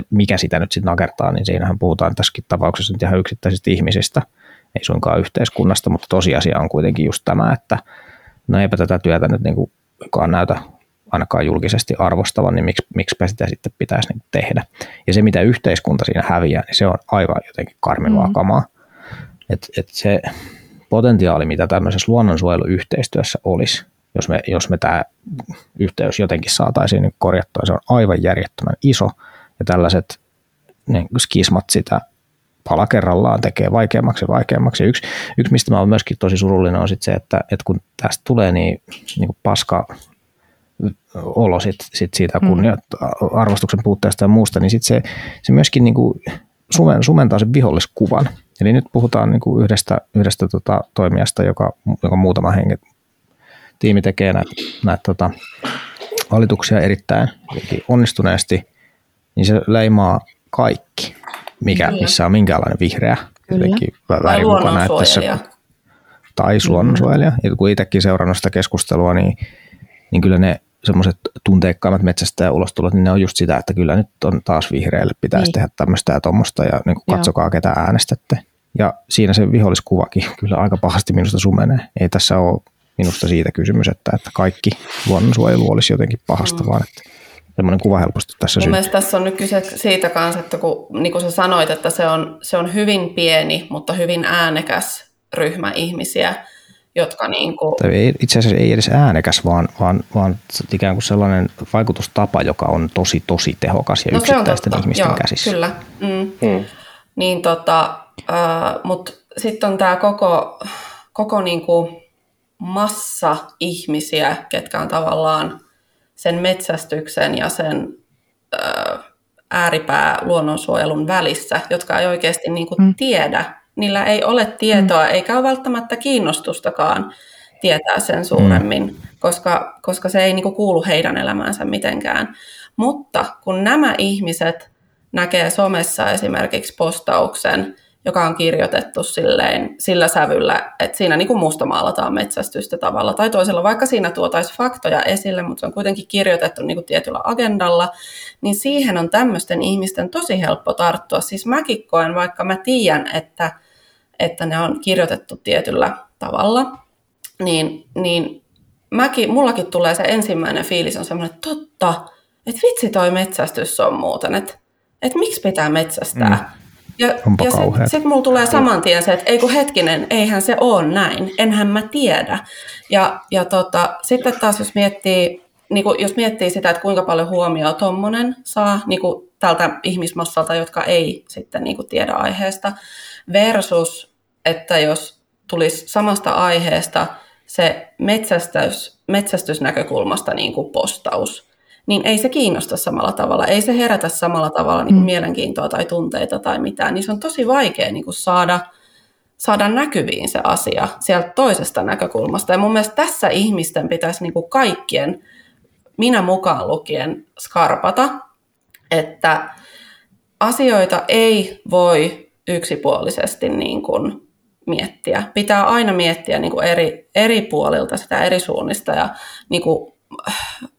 mikä sitä nyt sitten nakertaa, niin siinähän puhutaan tässäkin tapauksessa nyt ihan yksittäisistä ihmisistä, ei suinkaan yhteiskunnasta, mutta tosiasia on kuitenkin just tämä, että no eipä tätä työtä nyt niin kukaan näytä ainakaan julkisesti arvostavan, niin miksi, miksi sitä sitten pitäisi niin tehdä. Ja se, mitä yhteiskunta siinä häviää, niin se on aivan jotenkin karmivaa mm. kamaa. Et, et se potentiaali, mitä tämmöisessä luonnonsuojeluyhteistyössä olisi, jos me, jos me tämä yhteys jotenkin saataisiin nyt korjattua, se on aivan järjettömän iso, ja tällaiset niin skismat sitä pala kerrallaan tekee vaikeammaksi ja vaikeammaksi. Yksi, yksi, mistä mä olen myöskin tosi surullinen, on sit se, että, että kun tästä tulee niin, niin kuin paska olo sit, sit siitä mm. kunnia, arvostuksen puutteesta ja muusta, niin sit se, se myöskin niin kuin sumentaa sen viholliskuvan. Eli nyt puhutaan niin kuin yhdestä, yhdestä tota toimijasta, joka, joka muutama hengen tiimi tekee näitä, näitä tota, valituksia erittäin onnistuneesti, niin se leimaa kaikki, mikä, missä on minkäänlainen vihreä mukana. Että se, tai luonnonsuojelija. Ja kun itsekin seurannut sitä keskustelua, niin, niin kyllä ne semmoiset tunteikkaimmat metsästä ja ulostulot, niin ne on just sitä, että kyllä nyt on taas vihreälle pitäisi niin. tehdä tämmöistä ja tuommoista ja niin katsokaa ketä äänestätte. Ja siinä se viholliskuvakin kyllä aika pahasti minusta sumenee. Ei tässä ole minusta siitä kysymys, että, että kaikki luonnonsuojelu olisi jotenkin pahasta, mm. vaan että semmoinen kuva helposti tässä Mun mielestä tässä on nyt kyse siitä kanssa, että kun, niin kuin sä sanoit, että se on, se on hyvin pieni, mutta hyvin äänekäs ryhmä ihmisiä, jotka niin kuin... Tai itse asiassa ei edes äänekäs, vaan, vaan, vaan ikään kuin sellainen vaikutustapa, joka on tosi, tosi tehokas ja no, yksittäisten ihmisten Joo, käsissä. Kyllä. Mm. Mm. Niin tota, äh, mutta sitten on tämä koko, koko niin kuin massa ihmisiä, ketkä on tavallaan sen metsästyksen ja sen äh, ääripää luonnonsuojelun välissä, jotka ei oikeasti niin kuin mm. tiedä, niillä ei ole tietoa, mm. eikä ole välttämättä kiinnostustakaan tietää sen suuremmin, mm. koska, koska se ei niin kuin kuulu heidän elämäänsä mitenkään. Mutta kun nämä ihmiset näkee somessa esimerkiksi postauksen, joka on kirjoitettu silleen, sillä sävyllä, että siinä niin kuin mustamaalataan metsästystä tavalla tai toisella, vaikka siinä tuotaisiin faktoja esille, mutta se on kuitenkin kirjoitettu niin kuin tietyllä agendalla, niin siihen on tämmöisten ihmisten tosi helppo tarttua. Siis mäkin koen, vaikka mä tiedän, että, että ne on kirjoitettu tietyllä tavalla, niin, niin mäkin, mullakin tulee se ensimmäinen fiilis on semmoinen, että totta, että vitsi toi metsästys on muuten, että, että miksi pitää metsästää. Mm ja, ja sitten sit mulla tulee saman tien se, että ei kun hetkinen, eihän se ole näin, enhän mä tiedä. Ja, ja tota, sitten taas jos miettii, niin kuin, jos miettii sitä, että kuinka paljon huomioon tuommoinen saa niin kuin tältä ihmismassalta, jotka ei sitten niin kuin tiedä aiheesta, versus, että jos tulisi samasta aiheesta se metsästys, metsästysnäkökulmasta niin kuin postaus, niin ei se kiinnosta samalla tavalla, ei se herätä samalla tavalla niin kuin mm. mielenkiintoa tai tunteita tai mitään, niin se on tosi vaikea niin kuin saada, saada näkyviin se asia sieltä toisesta näkökulmasta. Ja mun mielestä tässä ihmisten pitäisi niin kuin kaikkien, minä mukaan lukien, skarpata, että asioita ei voi yksipuolisesti niin kuin miettiä. Pitää aina miettiä niin kuin eri, eri puolilta sitä eri suunnista ja niin kuin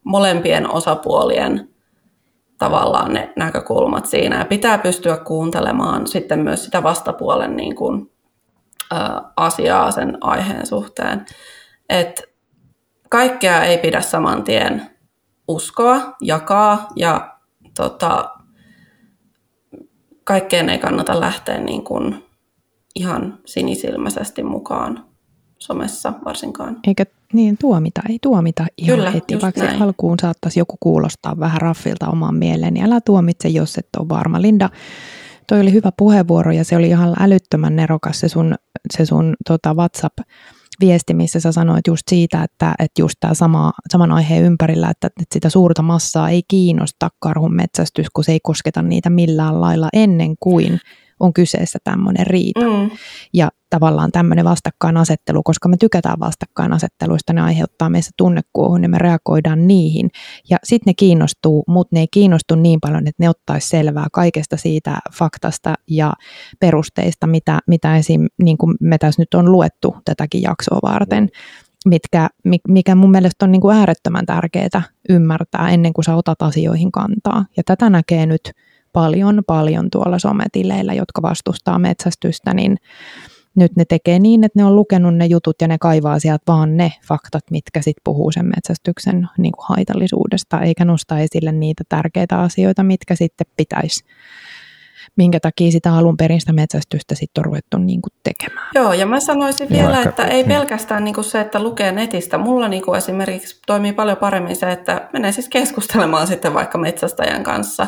molempien osapuolien tavallaan ne näkökulmat siinä. Ja pitää pystyä kuuntelemaan sitten myös sitä vastapuolen niin kuin, ä, asiaa sen aiheen suhteen. Et kaikkea ei pidä saman tien uskoa, jakaa ja tota, kaikkeen ei kannata lähteä niin kuin ihan sinisilmäisesti mukaan somessa varsinkaan. Eikä niin tuomita, ei tuomita ihan Kyllä, heti, vaikka näin. alkuun saattaisi joku kuulostaa vähän raffilta omaan mieleen, niin älä tuomitse, jos et ole varma. Linda, toi oli hyvä puheenvuoro ja se oli ihan älyttömän nerokas se sun, se sun tota WhatsApp viesti, missä sä sanoit just siitä, että, että just tämä sama, saman aiheen ympärillä, että, että sitä suurta massaa ei kiinnosta karhun metsästys, kun se ei kosketa niitä millään lailla ennen kuin on kyseessä tämmöinen riita. Mm. Ja tavallaan tämmöinen vastakkainasettelu, koska me tykätään vastakkainasetteluista, ne aiheuttaa meissä tunnekuohun ja me reagoidaan niihin. Ja sitten ne kiinnostuu, mutta ne ei kiinnostu niin paljon, että ne ottaisi selvää kaikesta siitä faktasta ja perusteista, mitä, mitä esim. Niin kuin me tässä nyt on luettu tätäkin jaksoa varten mitkä, mikä mun mielestä on niin kuin äärettömän tärkeää ymmärtää ennen kuin sä otat asioihin kantaa. Ja tätä näkee nyt paljon, paljon tuolla sometileillä, jotka vastustaa metsästystä, niin nyt ne tekee niin, että ne on lukenut ne jutut ja ne kaivaa sieltä vaan ne faktat, mitkä sitten puhuu sen metsästyksen niin kuin haitallisuudesta, eikä nosta esille niitä tärkeitä asioita, mitkä sitten pitäisi minkä takia sitä alun perin sitä metsästystä sitten on ruvettu niin kuin tekemään. Joo, ja mä sanoisin vielä, Vaikka, että ei pelkästään niin kuin se, että lukee netistä. Mulla niin kuin esimerkiksi toimii paljon paremmin se, että menee siis keskustelemaan sitten vaikka metsästäjän kanssa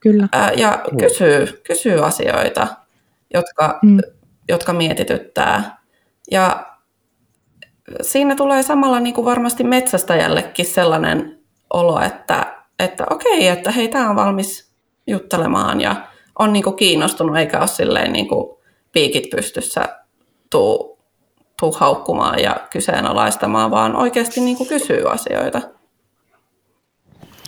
Kyllä. Ja kysyy, kysyy asioita, jotka, mm. jotka mietityttää. Ja siinä tulee samalla niin kuin varmasti metsästäjällekin sellainen olo, että, että okei, että hei, tämä on valmis juttelemaan ja on niin kuin kiinnostunut eikä ole silleen niin kuin piikit pystyssä tuu, tuu haukkumaan ja kyseenalaistamaan, vaan oikeasti niin kuin kysyy asioita.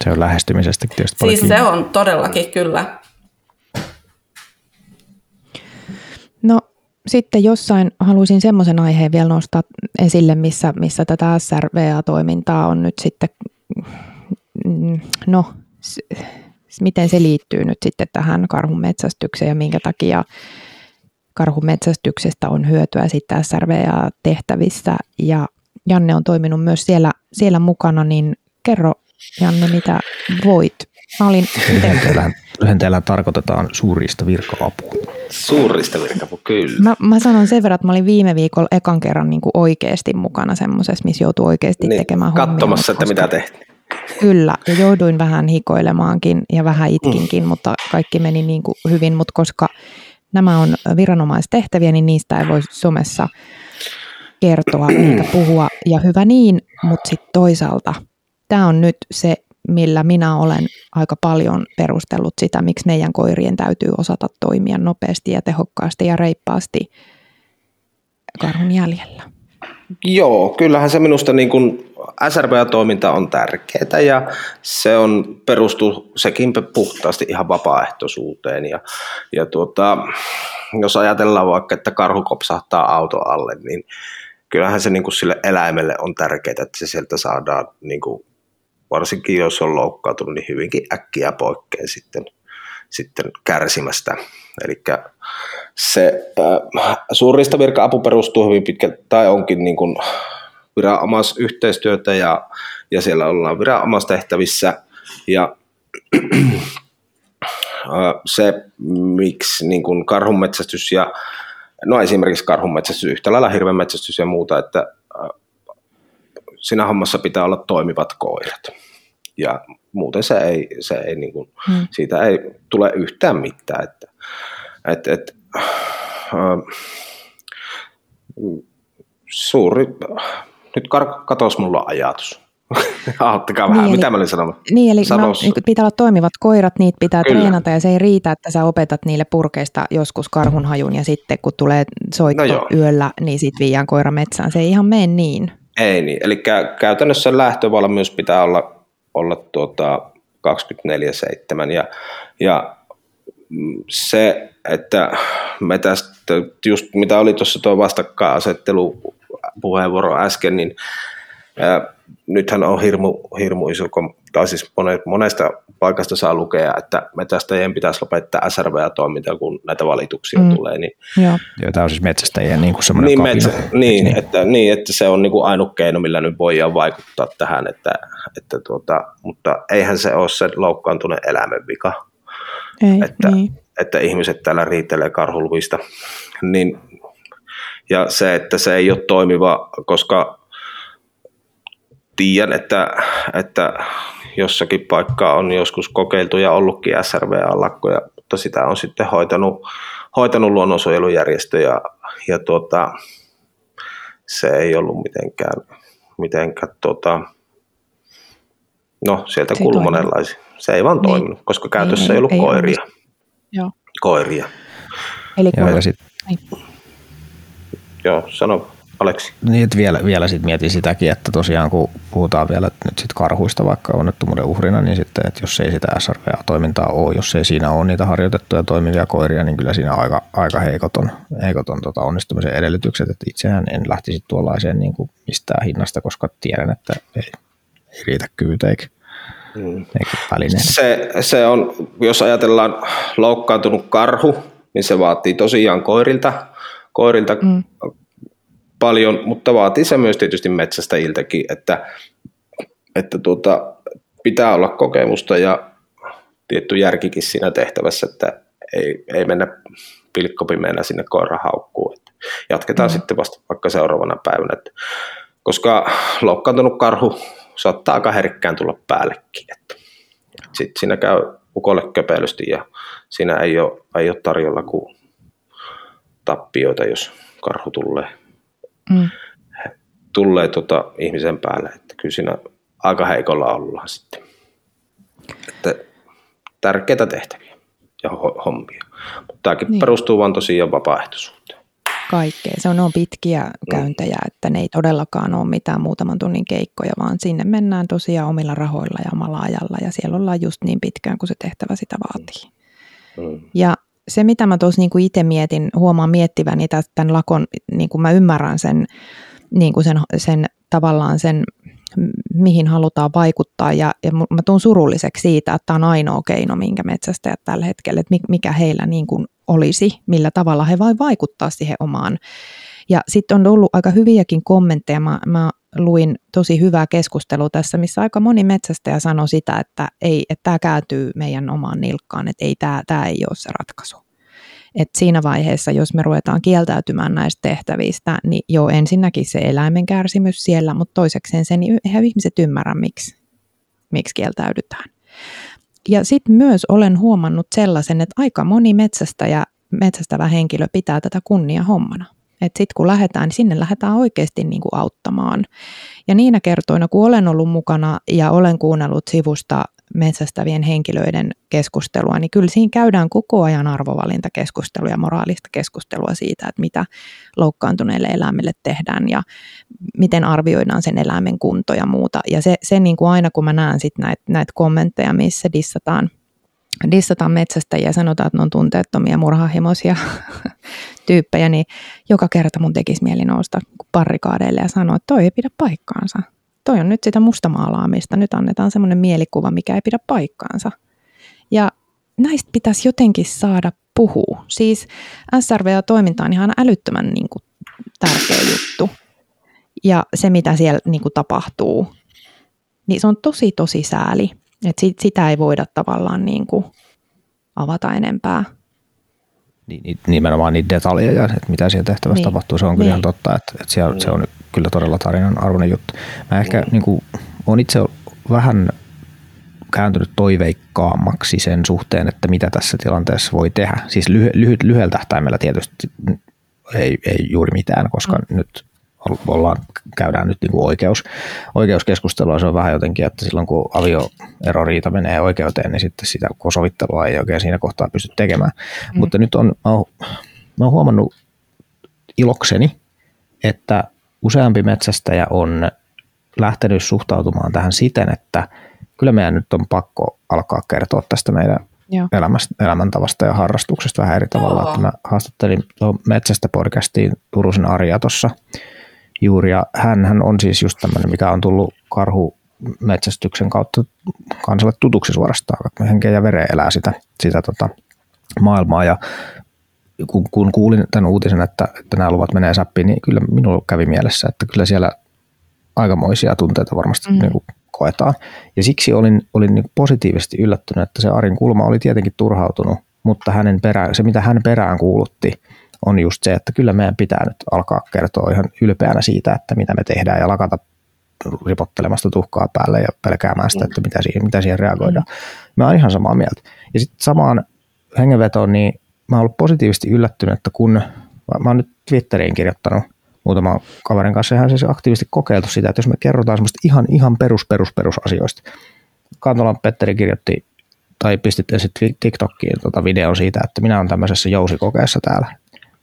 Se on lähestymisestä tietysti Siis se on todellakin kyllä. No sitten jossain haluaisin semmoisen aiheen vielä nostaa esille, missä, missä tätä SRVA-toimintaa on nyt sitten, no miten se liittyy nyt sitten tähän karhunmetsästykseen ja minkä takia karhumetsästyksestä on hyötyä sitten SRVA-tehtävissä ja Janne on toiminut myös siellä, siellä mukana, niin kerro Janne, mitä voit? Mä olin... Lyhenteellä, lyhenteellä tarkoitetaan suurista virka-apua. Suurista virka kyllä. Mä, mä sanon sen verran, että mä olin viime viikolla ekan kerran niin kuin oikeasti mukana semmoisessa, missä joutui oikeasti niin, tekemään Katsomassa, että mitä tehtiin. Kyllä, ja jouduin vähän hikoilemaankin ja vähän itkinkin, mm. mutta kaikki meni niin kuin hyvin, mutta koska nämä on viranomaistehtäviä, niin niistä ei voi somessa kertoa eikä puhua, ja hyvä niin, mutta sitten toisaalta tämä on nyt se, millä minä olen aika paljon perustellut sitä, miksi meidän koirien täytyy osata toimia nopeasti ja tehokkaasti ja reippaasti karhun jäljellä. Joo, kyllähän se minusta niin kuin SRPA-toiminta on tärkeää ja se on perustuu sekin puhtaasti ihan vapaaehtoisuuteen. Ja, ja tuota, jos ajatellaan vaikka, että karhu kopsahtaa auto alle, niin kyllähän se niin kuin sille eläimelle on tärkeää, että se sieltä saadaan, niin kuin, varsinkin jos on loukkaantunut, niin hyvinkin äkkiä poikkeen sitten, sitten kärsimästä. Eli se äh, suurista virka-apu perustuu hyvin pitkälti, tai onkin niin kuin viranomaisyhteistyötä ja, ja siellä ollaan viranomaistehtävissä ja se, miksi niin kuin karhunmetsästys ja no esimerkiksi karhunmetsästys, yhtä lailla hirvenmetsästys ja muuta, että siinä hommassa pitää olla toimivat koirat. Ja muuten se ei, se ei niin kuin, hmm. siitä ei tule yhtään mitään. Että, et, et, äh, suuri, nyt katos mulla ajatus. Auttakaa vähän, niin, mitä mä olin sanonut? Niin, eli no, niin pitää olla toimivat koirat, niitä pitää Kyllä. treenata ja se ei riitä, että sä opetat niille purkeista joskus karhunhajun ja sitten kun tulee soitto no yöllä, niin sit viiään koira metsään. Se ei ihan mene niin. Ei niin, eli käytännössä lähtövalmius pitää olla, olla tuota 24-7 ja, ja se, että me tästä, just mitä oli tuossa tuo vastakkainasettelu puheenvuoro äsken, niin ää, nythän on hirmu, hirmu iso, tai siis monesta paikasta saa lukea, että metästäjien pitäisi lopettaa SRV-toimintaa, kun näitä valituksia mm. tulee. Niin, Joo. Tämä on siis metsästäjien niin kuin semmoinen niin, metsä, niin, niin? Että, niin, että se on niin kuin ainut keino, millä nyt voidaan vaikuttaa tähän, että, että tuota, mutta eihän se ole se loukkaantuneen eläimen vika. Ei, että, niin. että ihmiset täällä riitelee karhuluvista. Niin, ja se, että se ei ole toimiva, koska tiedän, että, että jossakin paikkaa on joskus kokeiltu ja ollutkin SRVA-lakkoja, mutta sitä on sitten hoitanut, hoitanut luonnonsuojelujärjestö ja, ja tuota, se ei ollut mitenkään, mitenkään tuota, no sieltä kuului monenlaisia. Se ei vaan niin. toiminut, koska käytössä ei, ei ollut ei koiria. Joo. Koiria. Eli Joo, ja sit... Joo, sano Aleksi. Niin, että vielä, vielä sit mietin sitäkin, että tosiaan kun puhutaan vielä nyt sit karhuista vaikka onnettomuuden uhrina, niin sitten, että jos ei sitä SRVA-toimintaa ole, jos ei siinä ole niitä harjoitettuja toimivia koiria, niin kyllä siinä aika, aika heikot on, heikot on tota onnistumisen edellytykset, että itsehän en lähtisi tuollaiseen niin kuin mistään hinnasta, koska tiedän, että ei, ei riitä kyvyt eikä, hmm. eikä Se, se on, jos ajatellaan loukkaantunut karhu, niin se vaatii tosiaan koirilta, koirilta mm paljon, mutta vaatii se myös tietysti metsästäjiltäkin, että, että tuota, pitää olla kokemusta ja tietty järkikin siinä tehtävässä, että ei, ei mennä pilkkopimeänä sinne koiran haukkuun. Että jatketaan mm. sitten vasta vaikka seuraavana päivänä. Että, koska loukkaantunut karhu saattaa aika herkkään tulla päällekin. Että sitten siinä käy ukolle köpeilysti ja siinä ei ole, ei ole tarjolla kuin tappioita, jos karhu tulee mm. tulee tota ihmisen päälle. Että kyllä siinä aika heikolla ollaan sitten. Että tärkeitä tehtäviä ja hommia. Mutta tämäkin niin. perustuu vaan tosiaan vapaaehtoisuuteen. kaikkea. Se on, on pitkiä käyntejä, että ne ei todellakaan ole mitään muutaman tunnin keikkoja, vaan sinne mennään tosiaan omilla rahoilla ja omalla ajalla ja siellä ollaan just niin pitkään kuin se tehtävä sitä vaatii. Mm. Ja se, mitä mä tuossa niin itse mietin, huomaan miettiväni tämän lakon, niin kuin mä ymmärrän sen, niin kuin sen, sen tavallaan sen, mihin halutaan vaikuttaa. Ja, ja mä tuun surulliseksi siitä, että tämä on ainoa keino, minkä metsästäjät tällä hetkellä, että mikä heillä niin kuin olisi, millä tavalla he voi vaikuttaa siihen omaan. Ja sitten on ollut aika hyviäkin kommentteja. Mä, mä luin tosi hyvää keskustelua tässä, missä aika moni metsästäjä sanoi sitä, että ei, että tämä kääntyy meidän omaan nilkkaan, että ei, tämä, tämä ei ole se ratkaisu. Et siinä vaiheessa, jos me ruvetaan kieltäytymään näistä tehtävistä, niin jo ensinnäkin se eläimen kärsimys siellä, mutta toisekseen se, niin eihän ihmiset ymmärrä, miksi, miksi kieltäydytään. Ja sitten myös olen huomannut sellaisen, että aika moni metsästäjä, metsästävä henkilö pitää tätä kunnia hommana. Että sitten kun lähdetään, niin sinne lähdetään oikeasti niin kuin auttamaan. Ja niinä kertoina, kun olen ollut mukana ja olen kuunnellut sivusta metsästävien henkilöiden keskustelua, niin kyllä siinä käydään koko ajan arvovalintakeskustelua ja moraalista keskustelua siitä, että mitä loukkaantuneille eläimille tehdään ja miten arvioidaan sen eläimen kunto ja muuta. Ja se, se niin kuin aina kun mä näen sit näitä näit kommentteja, missä dissataan dissataan metsästäjiä ja sanotaan, että ne on tunteettomia, murhahimoisia tyyppejä, niin joka kerta mun tekisi mieli nousta parrikaadeille ja sanoa, että toi ei pidä paikkaansa toi on nyt sitä mustamaalaamista, nyt annetaan semmoinen mielikuva, mikä ei pidä paikkaansa. Ja näistä pitäisi jotenkin saada puhua. Siis SRV-toiminta on ihan älyttömän niin kuin, tärkeä juttu. Ja se, mitä siellä niin kuin, tapahtuu, niin se on tosi, tosi sääli. Että sit, sitä ei voida tavallaan niin kuin, avata enempää. Nimenomaan niitä detaljeja, että mitä siellä tehtävässä niin. tapahtuu, se on kyllä niin. ihan totta, että, että siellä, se on kyllä todella tarinan arvoinen juttu. Mä ehkä mm. niin kuin, olen itse vähän kääntynyt toiveikkaammaksi sen suhteen, että mitä tässä tilanteessa voi tehdä. Siis lyhy, lyhyt, lyhyellä tähtäimellä tietysti ei, ei juuri mitään, koska mm. nyt ollaan, käydään nyt niin kuin oikeus, oikeuskeskustelua. Se on vähän jotenkin, että silloin kun avioeroriita menee oikeuteen, niin sitten sitä kosovittelua ei oikein siinä kohtaa pysty tekemään. Mm. Mutta nyt on, mä oon, mä oon huomannut ilokseni, että useampi metsästäjä on lähtenyt suhtautumaan tähän siten, että kyllä meidän nyt on pakko alkaa kertoa tästä meidän elämästä, elämäntavasta ja harrastuksesta vähän eri tavalla. Että mä haastattelin metsästä podcastiin Turusen Arja tuossa juuri, ja hän, hän on siis just tämmöinen, mikä on tullut karhu metsästyksen kautta kansalle tutuksi suorastaan, henkeä ja vereen elää sitä, sitä tota maailmaa, ja kun, kun kuulin tämän uutisen, että, että nämä luvat menee säppiin, niin kyllä minulla kävi mielessä, että kyllä siellä aikamoisia tunteita varmasti mm. niin kuin koetaan. Ja siksi olin, olin niin positiivisesti yllättynyt, että se Arin kulma oli tietenkin turhautunut, mutta hänen perään, se mitä hän perään kuulutti, on just se, että kyllä meidän pitää nyt alkaa kertoa ihan ylpeänä siitä, että mitä me tehdään ja lakata ripottelemasta tuhkaa päälle ja pelkäämään sitä, että mitä siihen, mitä siihen reagoidaan. Mm. Mä oon ihan samaa mieltä. Ja sitten samaan hengenvetoon, niin mä oon ollut positiivisesti yllättynyt, että kun mä oon nyt Twitteriin kirjoittanut muutaman kaverin kanssa ihan siis aktiivisesti kokeiltu sitä, että jos me kerrotaan semmoista ihan, ihan perus, perus, perus asioista. Kantolan Petteri kirjoitti tai pistit ensin TikTokkiin tota videon siitä, että minä olen tämmöisessä jousikokeessa täällä.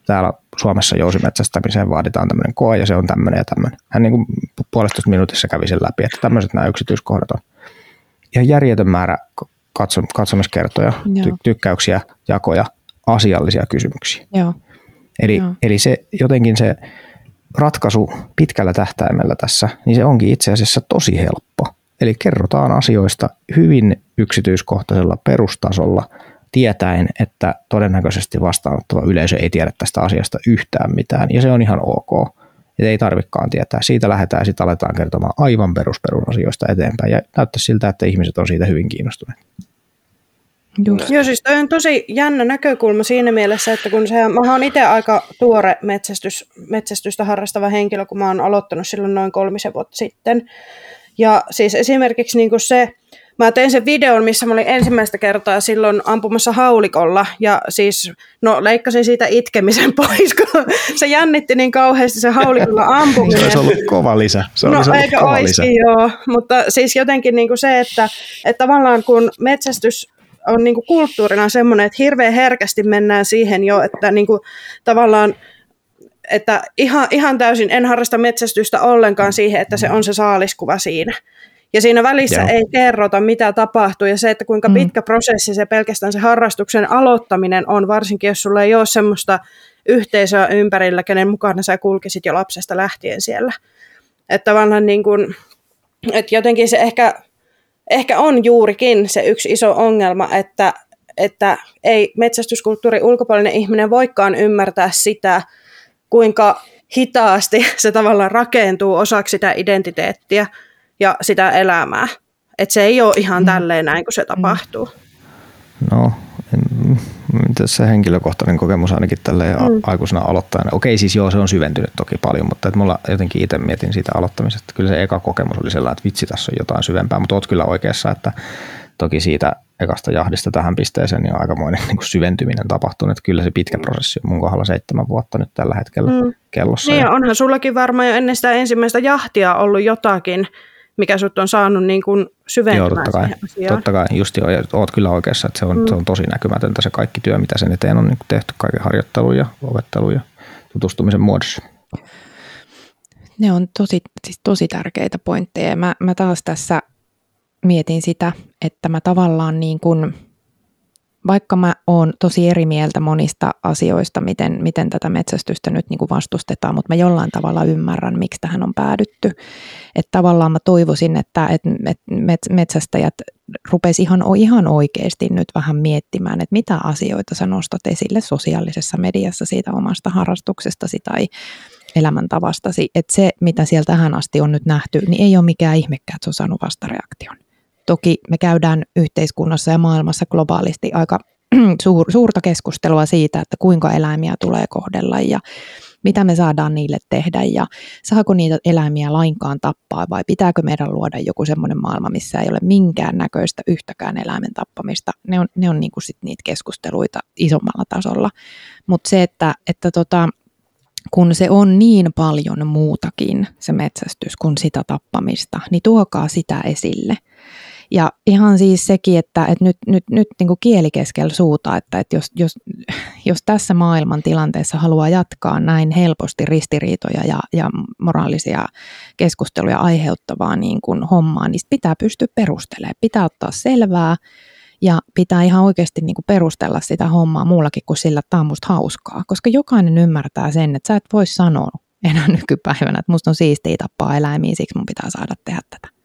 Täällä Suomessa jousimetsästämiseen vaaditaan tämmöinen koe ja se on tämmöinen ja tämmöinen. Hän niin kuin puolestoista minuutissa kävi sen läpi, että tämmöiset nämä yksityiskohdat on. Ihan järjetön määrä katsomiskertoja, ty- tykkäyksiä, jakoja – asiallisia kysymyksiä. Joo. Eli, Joo. eli se jotenkin se ratkaisu pitkällä tähtäimellä tässä, niin se onkin itse asiassa tosi helppo. Eli kerrotaan asioista hyvin yksityiskohtaisella perustasolla, tietäen, että todennäköisesti vastaanottava yleisö ei tiedä tästä asiasta yhtään mitään, ja se on ihan ok. Et ei tarvikaan tietää. Siitä lähdetään ja sitten aletaan kertomaan aivan perusperusasioista eteenpäin, ja näyttää siltä, että ihmiset on siitä hyvin kiinnostuneet. Just. Joo, siis toi on tosi jännä näkökulma siinä mielessä, että kun se, mä oon itse aika tuore metsästys, metsästystä harrastava henkilö, kun mä oon aloittanut silloin noin kolmisen vuotta sitten. Ja siis esimerkiksi niin kuin se, mä tein sen videon, missä mä olin ensimmäistä kertaa silloin ampumassa haulikolla, ja siis, no leikkasin siitä itkemisen pois, kun se jännitti niin kauheasti se haulikolla ampuminen. se olisi ollut kova lisä. Se no eikö kova lisä. joo, mutta siis jotenkin niin kuin se, että, että tavallaan kun metsästys on niin kuin kulttuurina semmoinen, että hirveän herkästi mennään siihen jo, että niin kuin tavallaan että ihan, ihan täysin en harrasta metsästystä ollenkaan siihen, että se on se saaliskuva siinä. Ja siinä välissä Joo. ei kerrota, mitä tapahtuu, ja se, että kuinka mm. pitkä prosessi se pelkästään se harrastuksen aloittaminen on, varsinkin jos sulla ei ole semmoista yhteisöä ympärillä, kenen mukana sä kulkisit jo lapsesta lähtien siellä. Että tavallaan niin kuin, että jotenkin se ehkä, ehkä on juurikin se yksi iso ongelma, että, että ei metsästyskulttuurin ulkopuolinen ihminen voikaan ymmärtää sitä, kuinka hitaasti se tavallaan rakentuu osaksi sitä identiteettiä ja sitä elämää. Että se ei ole ihan mm. tälleen näin, kun se tapahtuu. No, tässä henkilökohtainen kokemus ainakin tälle mm. aikuisena aloittajana. Okei, siis joo, se on syventynyt toki paljon, mutta että mulla jotenkin itse mietin siitä aloittamisesta. Kyllä se eka kokemus oli sellainen, että vitsi, tässä on jotain syvempää, mutta oot kyllä oikeassa, että toki siitä ekasta jahdista tähän pisteeseen niin on aikamoinen niin kuin syventyminen tapahtunut. Että kyllä se pitkä prosessi on mun kohdalla seitsemän vuotta nyt tällä hetkellä mm. kellossa. Niin ja onhan sullakin varmaan jo ennen sitä ensimmäistä jahtia ollut jotakin, mikä sut on saanut niin kuin syventymään Joo, totta kai, totta kai just jo, ja oot kyllä oikeassa, että se on, mm. se on tosi näkymätöntä se kaikki työ, mitä sen eteen on niin tehty kaiken harjoittelun ja opettelun ja tutustumisen muodossa. Ne on tosi, siis tosi tärkeitä pointteja. Mä, mä taas tässä mietin sitä, että mä tavallaan niin kuin, vaikka mä oon tosi eri mieltä monista asioista, miten, miten tätä metsästystä nyt niin kuin vastustetaan, mutta mä jollain tavalla ymmärrän, miksi tähän on päädytty. Että tavallaan mä toivoisin, että, että metsästäjät rupesi ihan, ihan oikeasti nyt vähän miettimään, että mitä asioita sä nostat esille sosiaalisessa mediassa siitä omasta harrastuksestasi tai elämäntavastasi. Että se, mitä siellä tähän asti on nyt nähty, niin ei ole mikään ihmekään, että se on saanut vastareaktion. Toki me käydään yhteiskunnassa ja maailmassa globaalisti aika suur, suurta keskustelua siitä, että kuinka eläimiä tulee kohdella ja mitä me saadaan niille tehdä ja saako niitä eläimiä lainkaan tappaa vai pitääkö meidän luoda joku semmoinen maailma, missä ei ole minkään näköistä yhtäkään eläimen tappamista. Ne on, ne on niinku sit niitä keskusteluita isommalla tasolla. Mutta se, että, että tota, kun se on niin paljon muutakin se metsästys kuin sitä tappamista, niin tuokaa sitä esille. Ja ihan siis sekin, että, että nyt, nyt, nyt niin kuin kieli keskellä suuta, että, että jos, jos, jos tässä maailman tilanteessa haluaa jatkaa näin helposti ristiriitoja ja, ja moraalisia keskusteluja aiheuttavaa niin kuin hommaa, niin pitää pystyä perustelemaan, pitää ottaa selvää ja pitää ihan oikeasti niin kuin perustella sitä hommaa muullakin kuin sillä, että tämä on musta hauskaa, koska jokainen ymmärtää sen, että sä et voi sanoa enää nykypäivänä, että musta on siistiä tappaa eläimiä, siksi mun pitää saada tehdä tätä.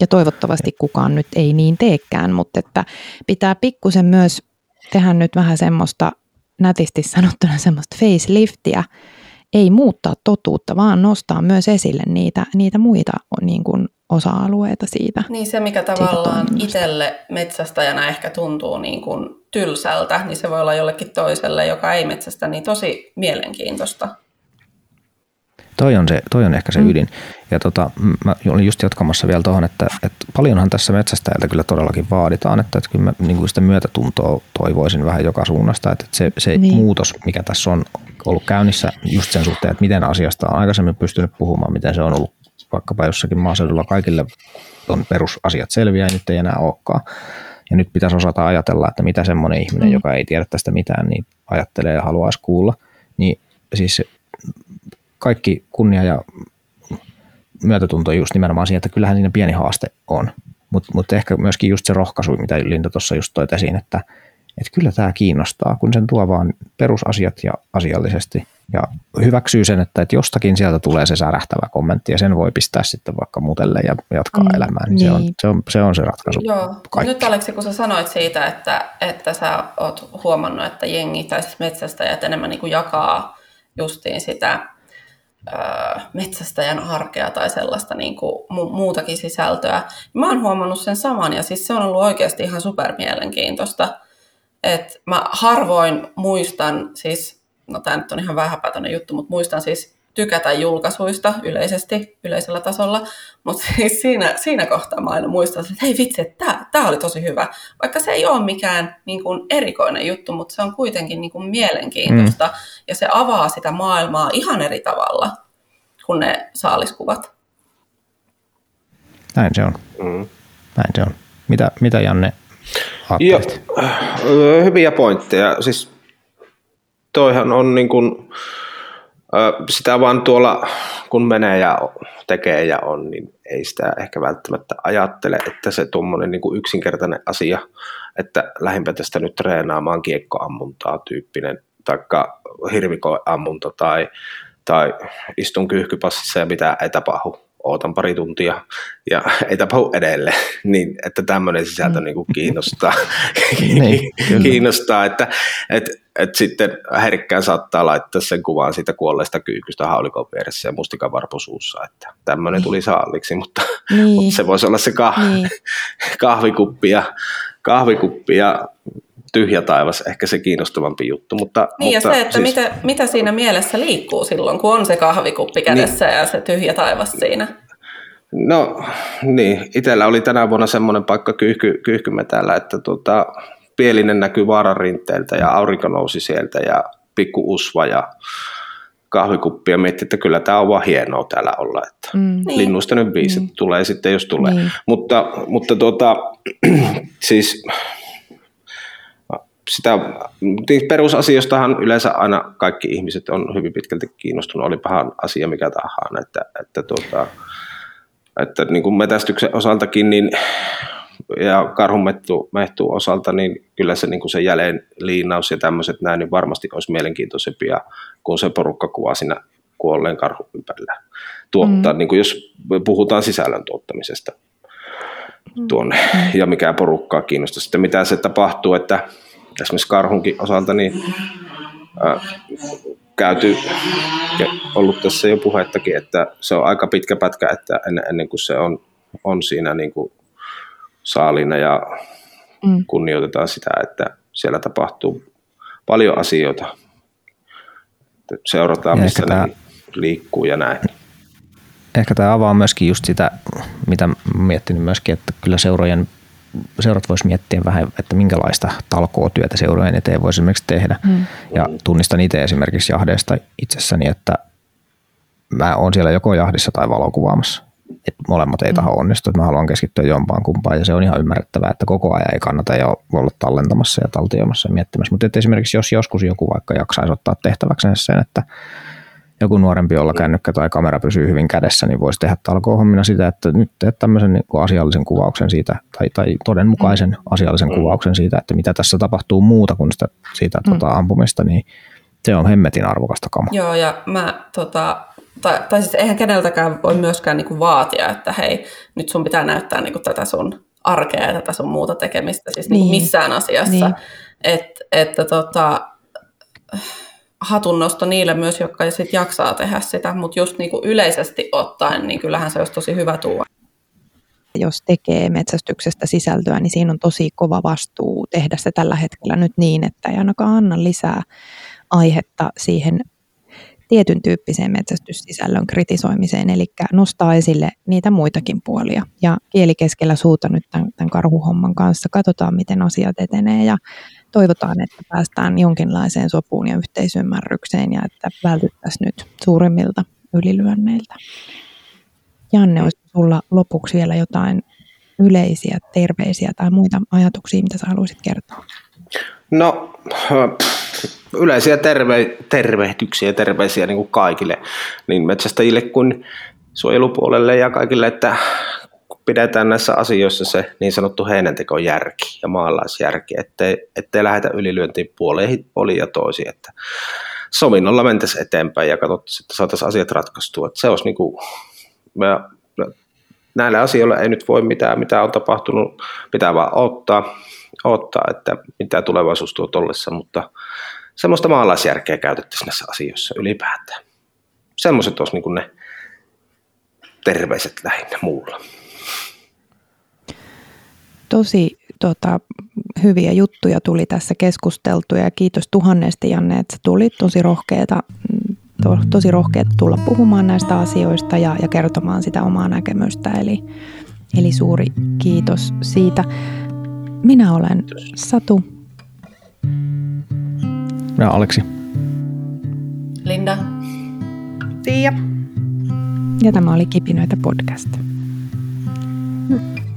Ja toivottavasti kukaan nyt ei niin teekään, mutta että pitää pikkusen myös tehdä nyt vähän semmoista, nätisti sanottuna semmoista faceliftiä, ei muuttaa totuutta, vaan nostaa myös esille niitä, niitä muita niin kuin osa-alueita siitä. Niin se, mikä tavallaan itselle metsästäjänä ehkä tuntuu niin kuin tylsältä, niin se voi olla jollekin toiselle, joka ei metsästä, niin tosi mielenkiintoista. Toi on, se, toi on ehkä se mm. ydin. Ja tota, mä olin just jatkamassa vielä tuohon, että, että paljonhan tässä metsästäjältä kyllä todellakin vaaditaan, että, että kyllä mä niin kuin sitä myötätuntoa toivoisin vähän joka suunnasta, että se, se niin. muutos, mikä tässä on ollut käynnissä just sen suhteen, että miten asiasta on aikaisemmin pystynyt puhumaan, miten se on ollut vaikkapa jossakin maaseudulla kaikille on perusasiat selviä ja nyt ei enää olekaan. Ja nyt pitäisi osata ajatella, että mitä semmoinen ihminen, mm. joka ei tiedä tästä mitään, niin ajattelee ja haluaisi kuulla. Niin siis kaikki kunnia ja myötätunto just nimenomaan siihen, että kyllähän siinä pieni haaste on. Mutta mut ehkä myöskin just se rohkaisu, mitä Linda tuossa just toit esiin, että, että kyllä tämä kiinnostaa, kun sen tuo vaan perusasiat ja asiallisesti ja hyväksyy sen, että, että jostakin sieltä tulee se särähtävä kommentti ja sen voi pistää sitten vaikka mutelle ja jatkaa mm, elämää, niin, niin. Se, on, niin. se, on, se on se ratkaisu. Joo, nyt Aleksi, kun sä sanoit siitä, että, että sä oot huomannut, että jengi tai siis metsästäjät enemmän niin kuin jakaa justiin sitä metsästäjän arkea tai sellaista niin kuin mu- muutakin sisältöä. Mä oon huomannut sen saman ja siis se on ollut oikeasti ihan supermielenkiintoista. Et mä harvoin muistan, siis, no tämä nyt on ihan vähäpätöinen juttu, mutta muistan siis tykätä julkaisuista yleisesti, yleisellä tasolla, mutta siis siinä, siinä kohtaa mä aina muistan, että hei vitsi, että tämä oli tosi hyvä. Vaikka se ei ole mikään niin kuin erikoinen juttu, mutta se on kuitenkin niin kuin mielenkiintoista mm. ja se avaa sitä maailmaa ihan eri tavalla kuin ne saaliskuvat. Näin se on. Mm. Näin se on. Mitä, mitä Janne ajattelit? Joo, hyviä pointteja. Siis toihan on niin kuin, Sitä vaan tuolla, kun menee ja tekee ja on, niin ei sitä ehkä välttämättä ajattele, että se tuommoinen niin yksinkertainen asia, että lähimpä tästä nyt treenaamaan kiekkoammuntaa tyyppinen, taikka hirvikoammunta tai, tai istun kyyhkypassissa ja mitä ei tapahdu ootan pari tuntia ja ei tapahdu edelleen, niin että tämmöinen sisältö mm. niin kuin kiinnostaa, niin, kiinnostaa että et, et sitten herkkään saattaa laittaa sen kuvan siitä kuolleesta kyykystä haulikon vieressä ja mustikan että tämmöinen tuli saalliksi, mutta, niin. mutta se voisi olla se kah- niin. kahvikuppi ja kahvikuppi ja tyhjä taivas ehkä se kiinnostavampi juttu. Mutta, niin mutta ja se, että siis... mitä, mitä siinä mielessä liikkuu silloin, kun on se kahvikuppi kädessä niin. ja se tyhjä taivas siinä? No niin, itsellä oli tänä vuonna semmoinen paikka kyyhky, kyyhkymä täällä, että tuota, Pielinen näkyy vaaran rinteeltä ja aurinko nousi sieltä ja pikku usva ja kahvikuppi ja miettii, että kyllä tämä on vaan hienoa täällä olla, että mm. linnuista nyt viisi mm. tulee sitten, jos tulee. Niin. Mutta, mutta tuota, siis sitä perusasioistahan yleensä aina kaikki ihmiset on hyvin pitkälti kiinnostunut, oli pahan asia mikä tahansa, että, että, tuota, että niin kuin metästyksen osaltakin niin, ja karhunmettu osalta, niin kyllä se, niin kuin se jälleen liinaus ja tämmöiset näin, niin varmasti olisi mielenkiintoisempia kuin se porukkakuva siinä kuolleen karhun ympärillä tuottaa, mm. niin kuin jos puhutaan sisällön tuottamisesta tuonne, mm. ja mikä porukkaa kiinnostaa. Sitten mitä se tapahtuu, että esimerkiksi karhunkin osalta niin ää, käyty ja ollut tässä jo puhettakin, että se on aika pitkä pätkä, että ennen, ennen kuin se on, on siinä niin kuin saalina ja mm. kunnioitetaan sitä, että siellä tapahtuu paljon asioita. Seurataan, ja missä ne tämä, liikkuu ja näin. Ehkä tämä avaa myöskin just sitä, mitä miettinyt myöskin, että kyllä seurojen seurat voisi miettiä vähän, että minkälaista talkootyötä seurojen eteen voisi esimerkiksi tehdä. Mm. Ja tunnistan itse esimerkiksi jahdeista itsessäni, että mä oon siellä joko jahdissa tai valokuvaamassa. Et molemmat ei mm. taho onnistu, että mä haluan keskittyä jompaan kumpaan ja se on ihan ymmärrettävää, että koko ajan ei kannata jo olla tallentamassa ja taltioimassa ja miettimässä. Mutta esimerkiksi jos joskus joku vaikka jaksaisi ottaa tehtäväkseen sen, että joku nuorempi, jolla kännykkä tai kamera pysyy hyvin kädessä, niin voisi tehdä talkoohommina sitä, että nyt teet tämmöisen niin kuin asiallisen kuvauksen siitä, tai, tai todenmukaisen mm. asiallisen mm. kuvauksen siitä, että mitä tässä tapahtuu muuta kuin sitä, siitä mm. tota, ampumista, niin se on hemmetin arvokasta kama. Joo, ja mä tota, tai, tai siis eihän keneltäkään voi myöskään niinku vaatia, että hei, nyt sun pitää näyttää niinku tätä sun arkea ja tätä sun muuta tekemistä, siis niinku niin. missään asiassa. Niin. Et, että tota, hatunnosto niille myös, jotka sit jaksaa tehdä sitä, mutta just niin kuin yleisesti ottaen, niin kyllähän se olisi tosi hyvä tuo. Jos tekee metsästyksestä sisältöä, niin siinä on tosi kova vastuu tehdä se tällä hetkellä nyt niin, että ei ainakaan anna lisää aihetta siihen tietyn tyyppiseen metsästyssisällön kritisoimiseen, eli nostaa esille niitä muitakin puolia. Ja kieli keskellä suuta nyt tämän, tämän karhuhomman kanssa, katsotaan miten asiat etenee ja toivotaan, että päästään jonkinlaiseen sopuun ja yhteisymmärrykseen ja että vältyttäisiin nyt suurimmilta ylilyönneiltä. Janne, olisi sulla lopuksi vielä jotain yleisiä terveisiä tai muita ajatuksia, mitä sä haluaisit kertoa? No, yleisiä terve, tervehdyksiä ja terveisiä niin kuin kaikille, niin metsästäjille kuin suojelupuolelle ja kaikille, että pidetään näissä asioissa se niin sanottu heinäntekojärki ja maalaisjärki, ettei, ettei lähdetä ylilyöntiin puoleen oli ja toisi, että sovinnolla mentäisiin eteenpäin ja katsottaisiin, että saataisiin asiat ratkaistua. Että se olisi niin kuin, ja näillä asioilla ei nyt voi mitään, mitä on tapahtunut, pitää vaan ottaa, ottaa että mitä tulevaisuus tuo tollessa, mutta semmoista maalaisjärkeä käytettäisiin näissä asioissa ylipäätään. Semmoiset olisi niin ne terveiset lähinnä muulla tosi tota, hyviä juttuja tuli tässä keskusteltu ja kiitos tuhannesti Janne, että tuli tosi rohkeeta, to, tosi rohkeeta tulla puhumaan näistä asioista ja, ja kertomaan sitä omaa näkemystä. Eli, eli suuri kiitos siitä. Minä olen Satu. Minä Aleksi. Linda. Tiia. Ja tämä oli Kipinöitä podcast. Hmm.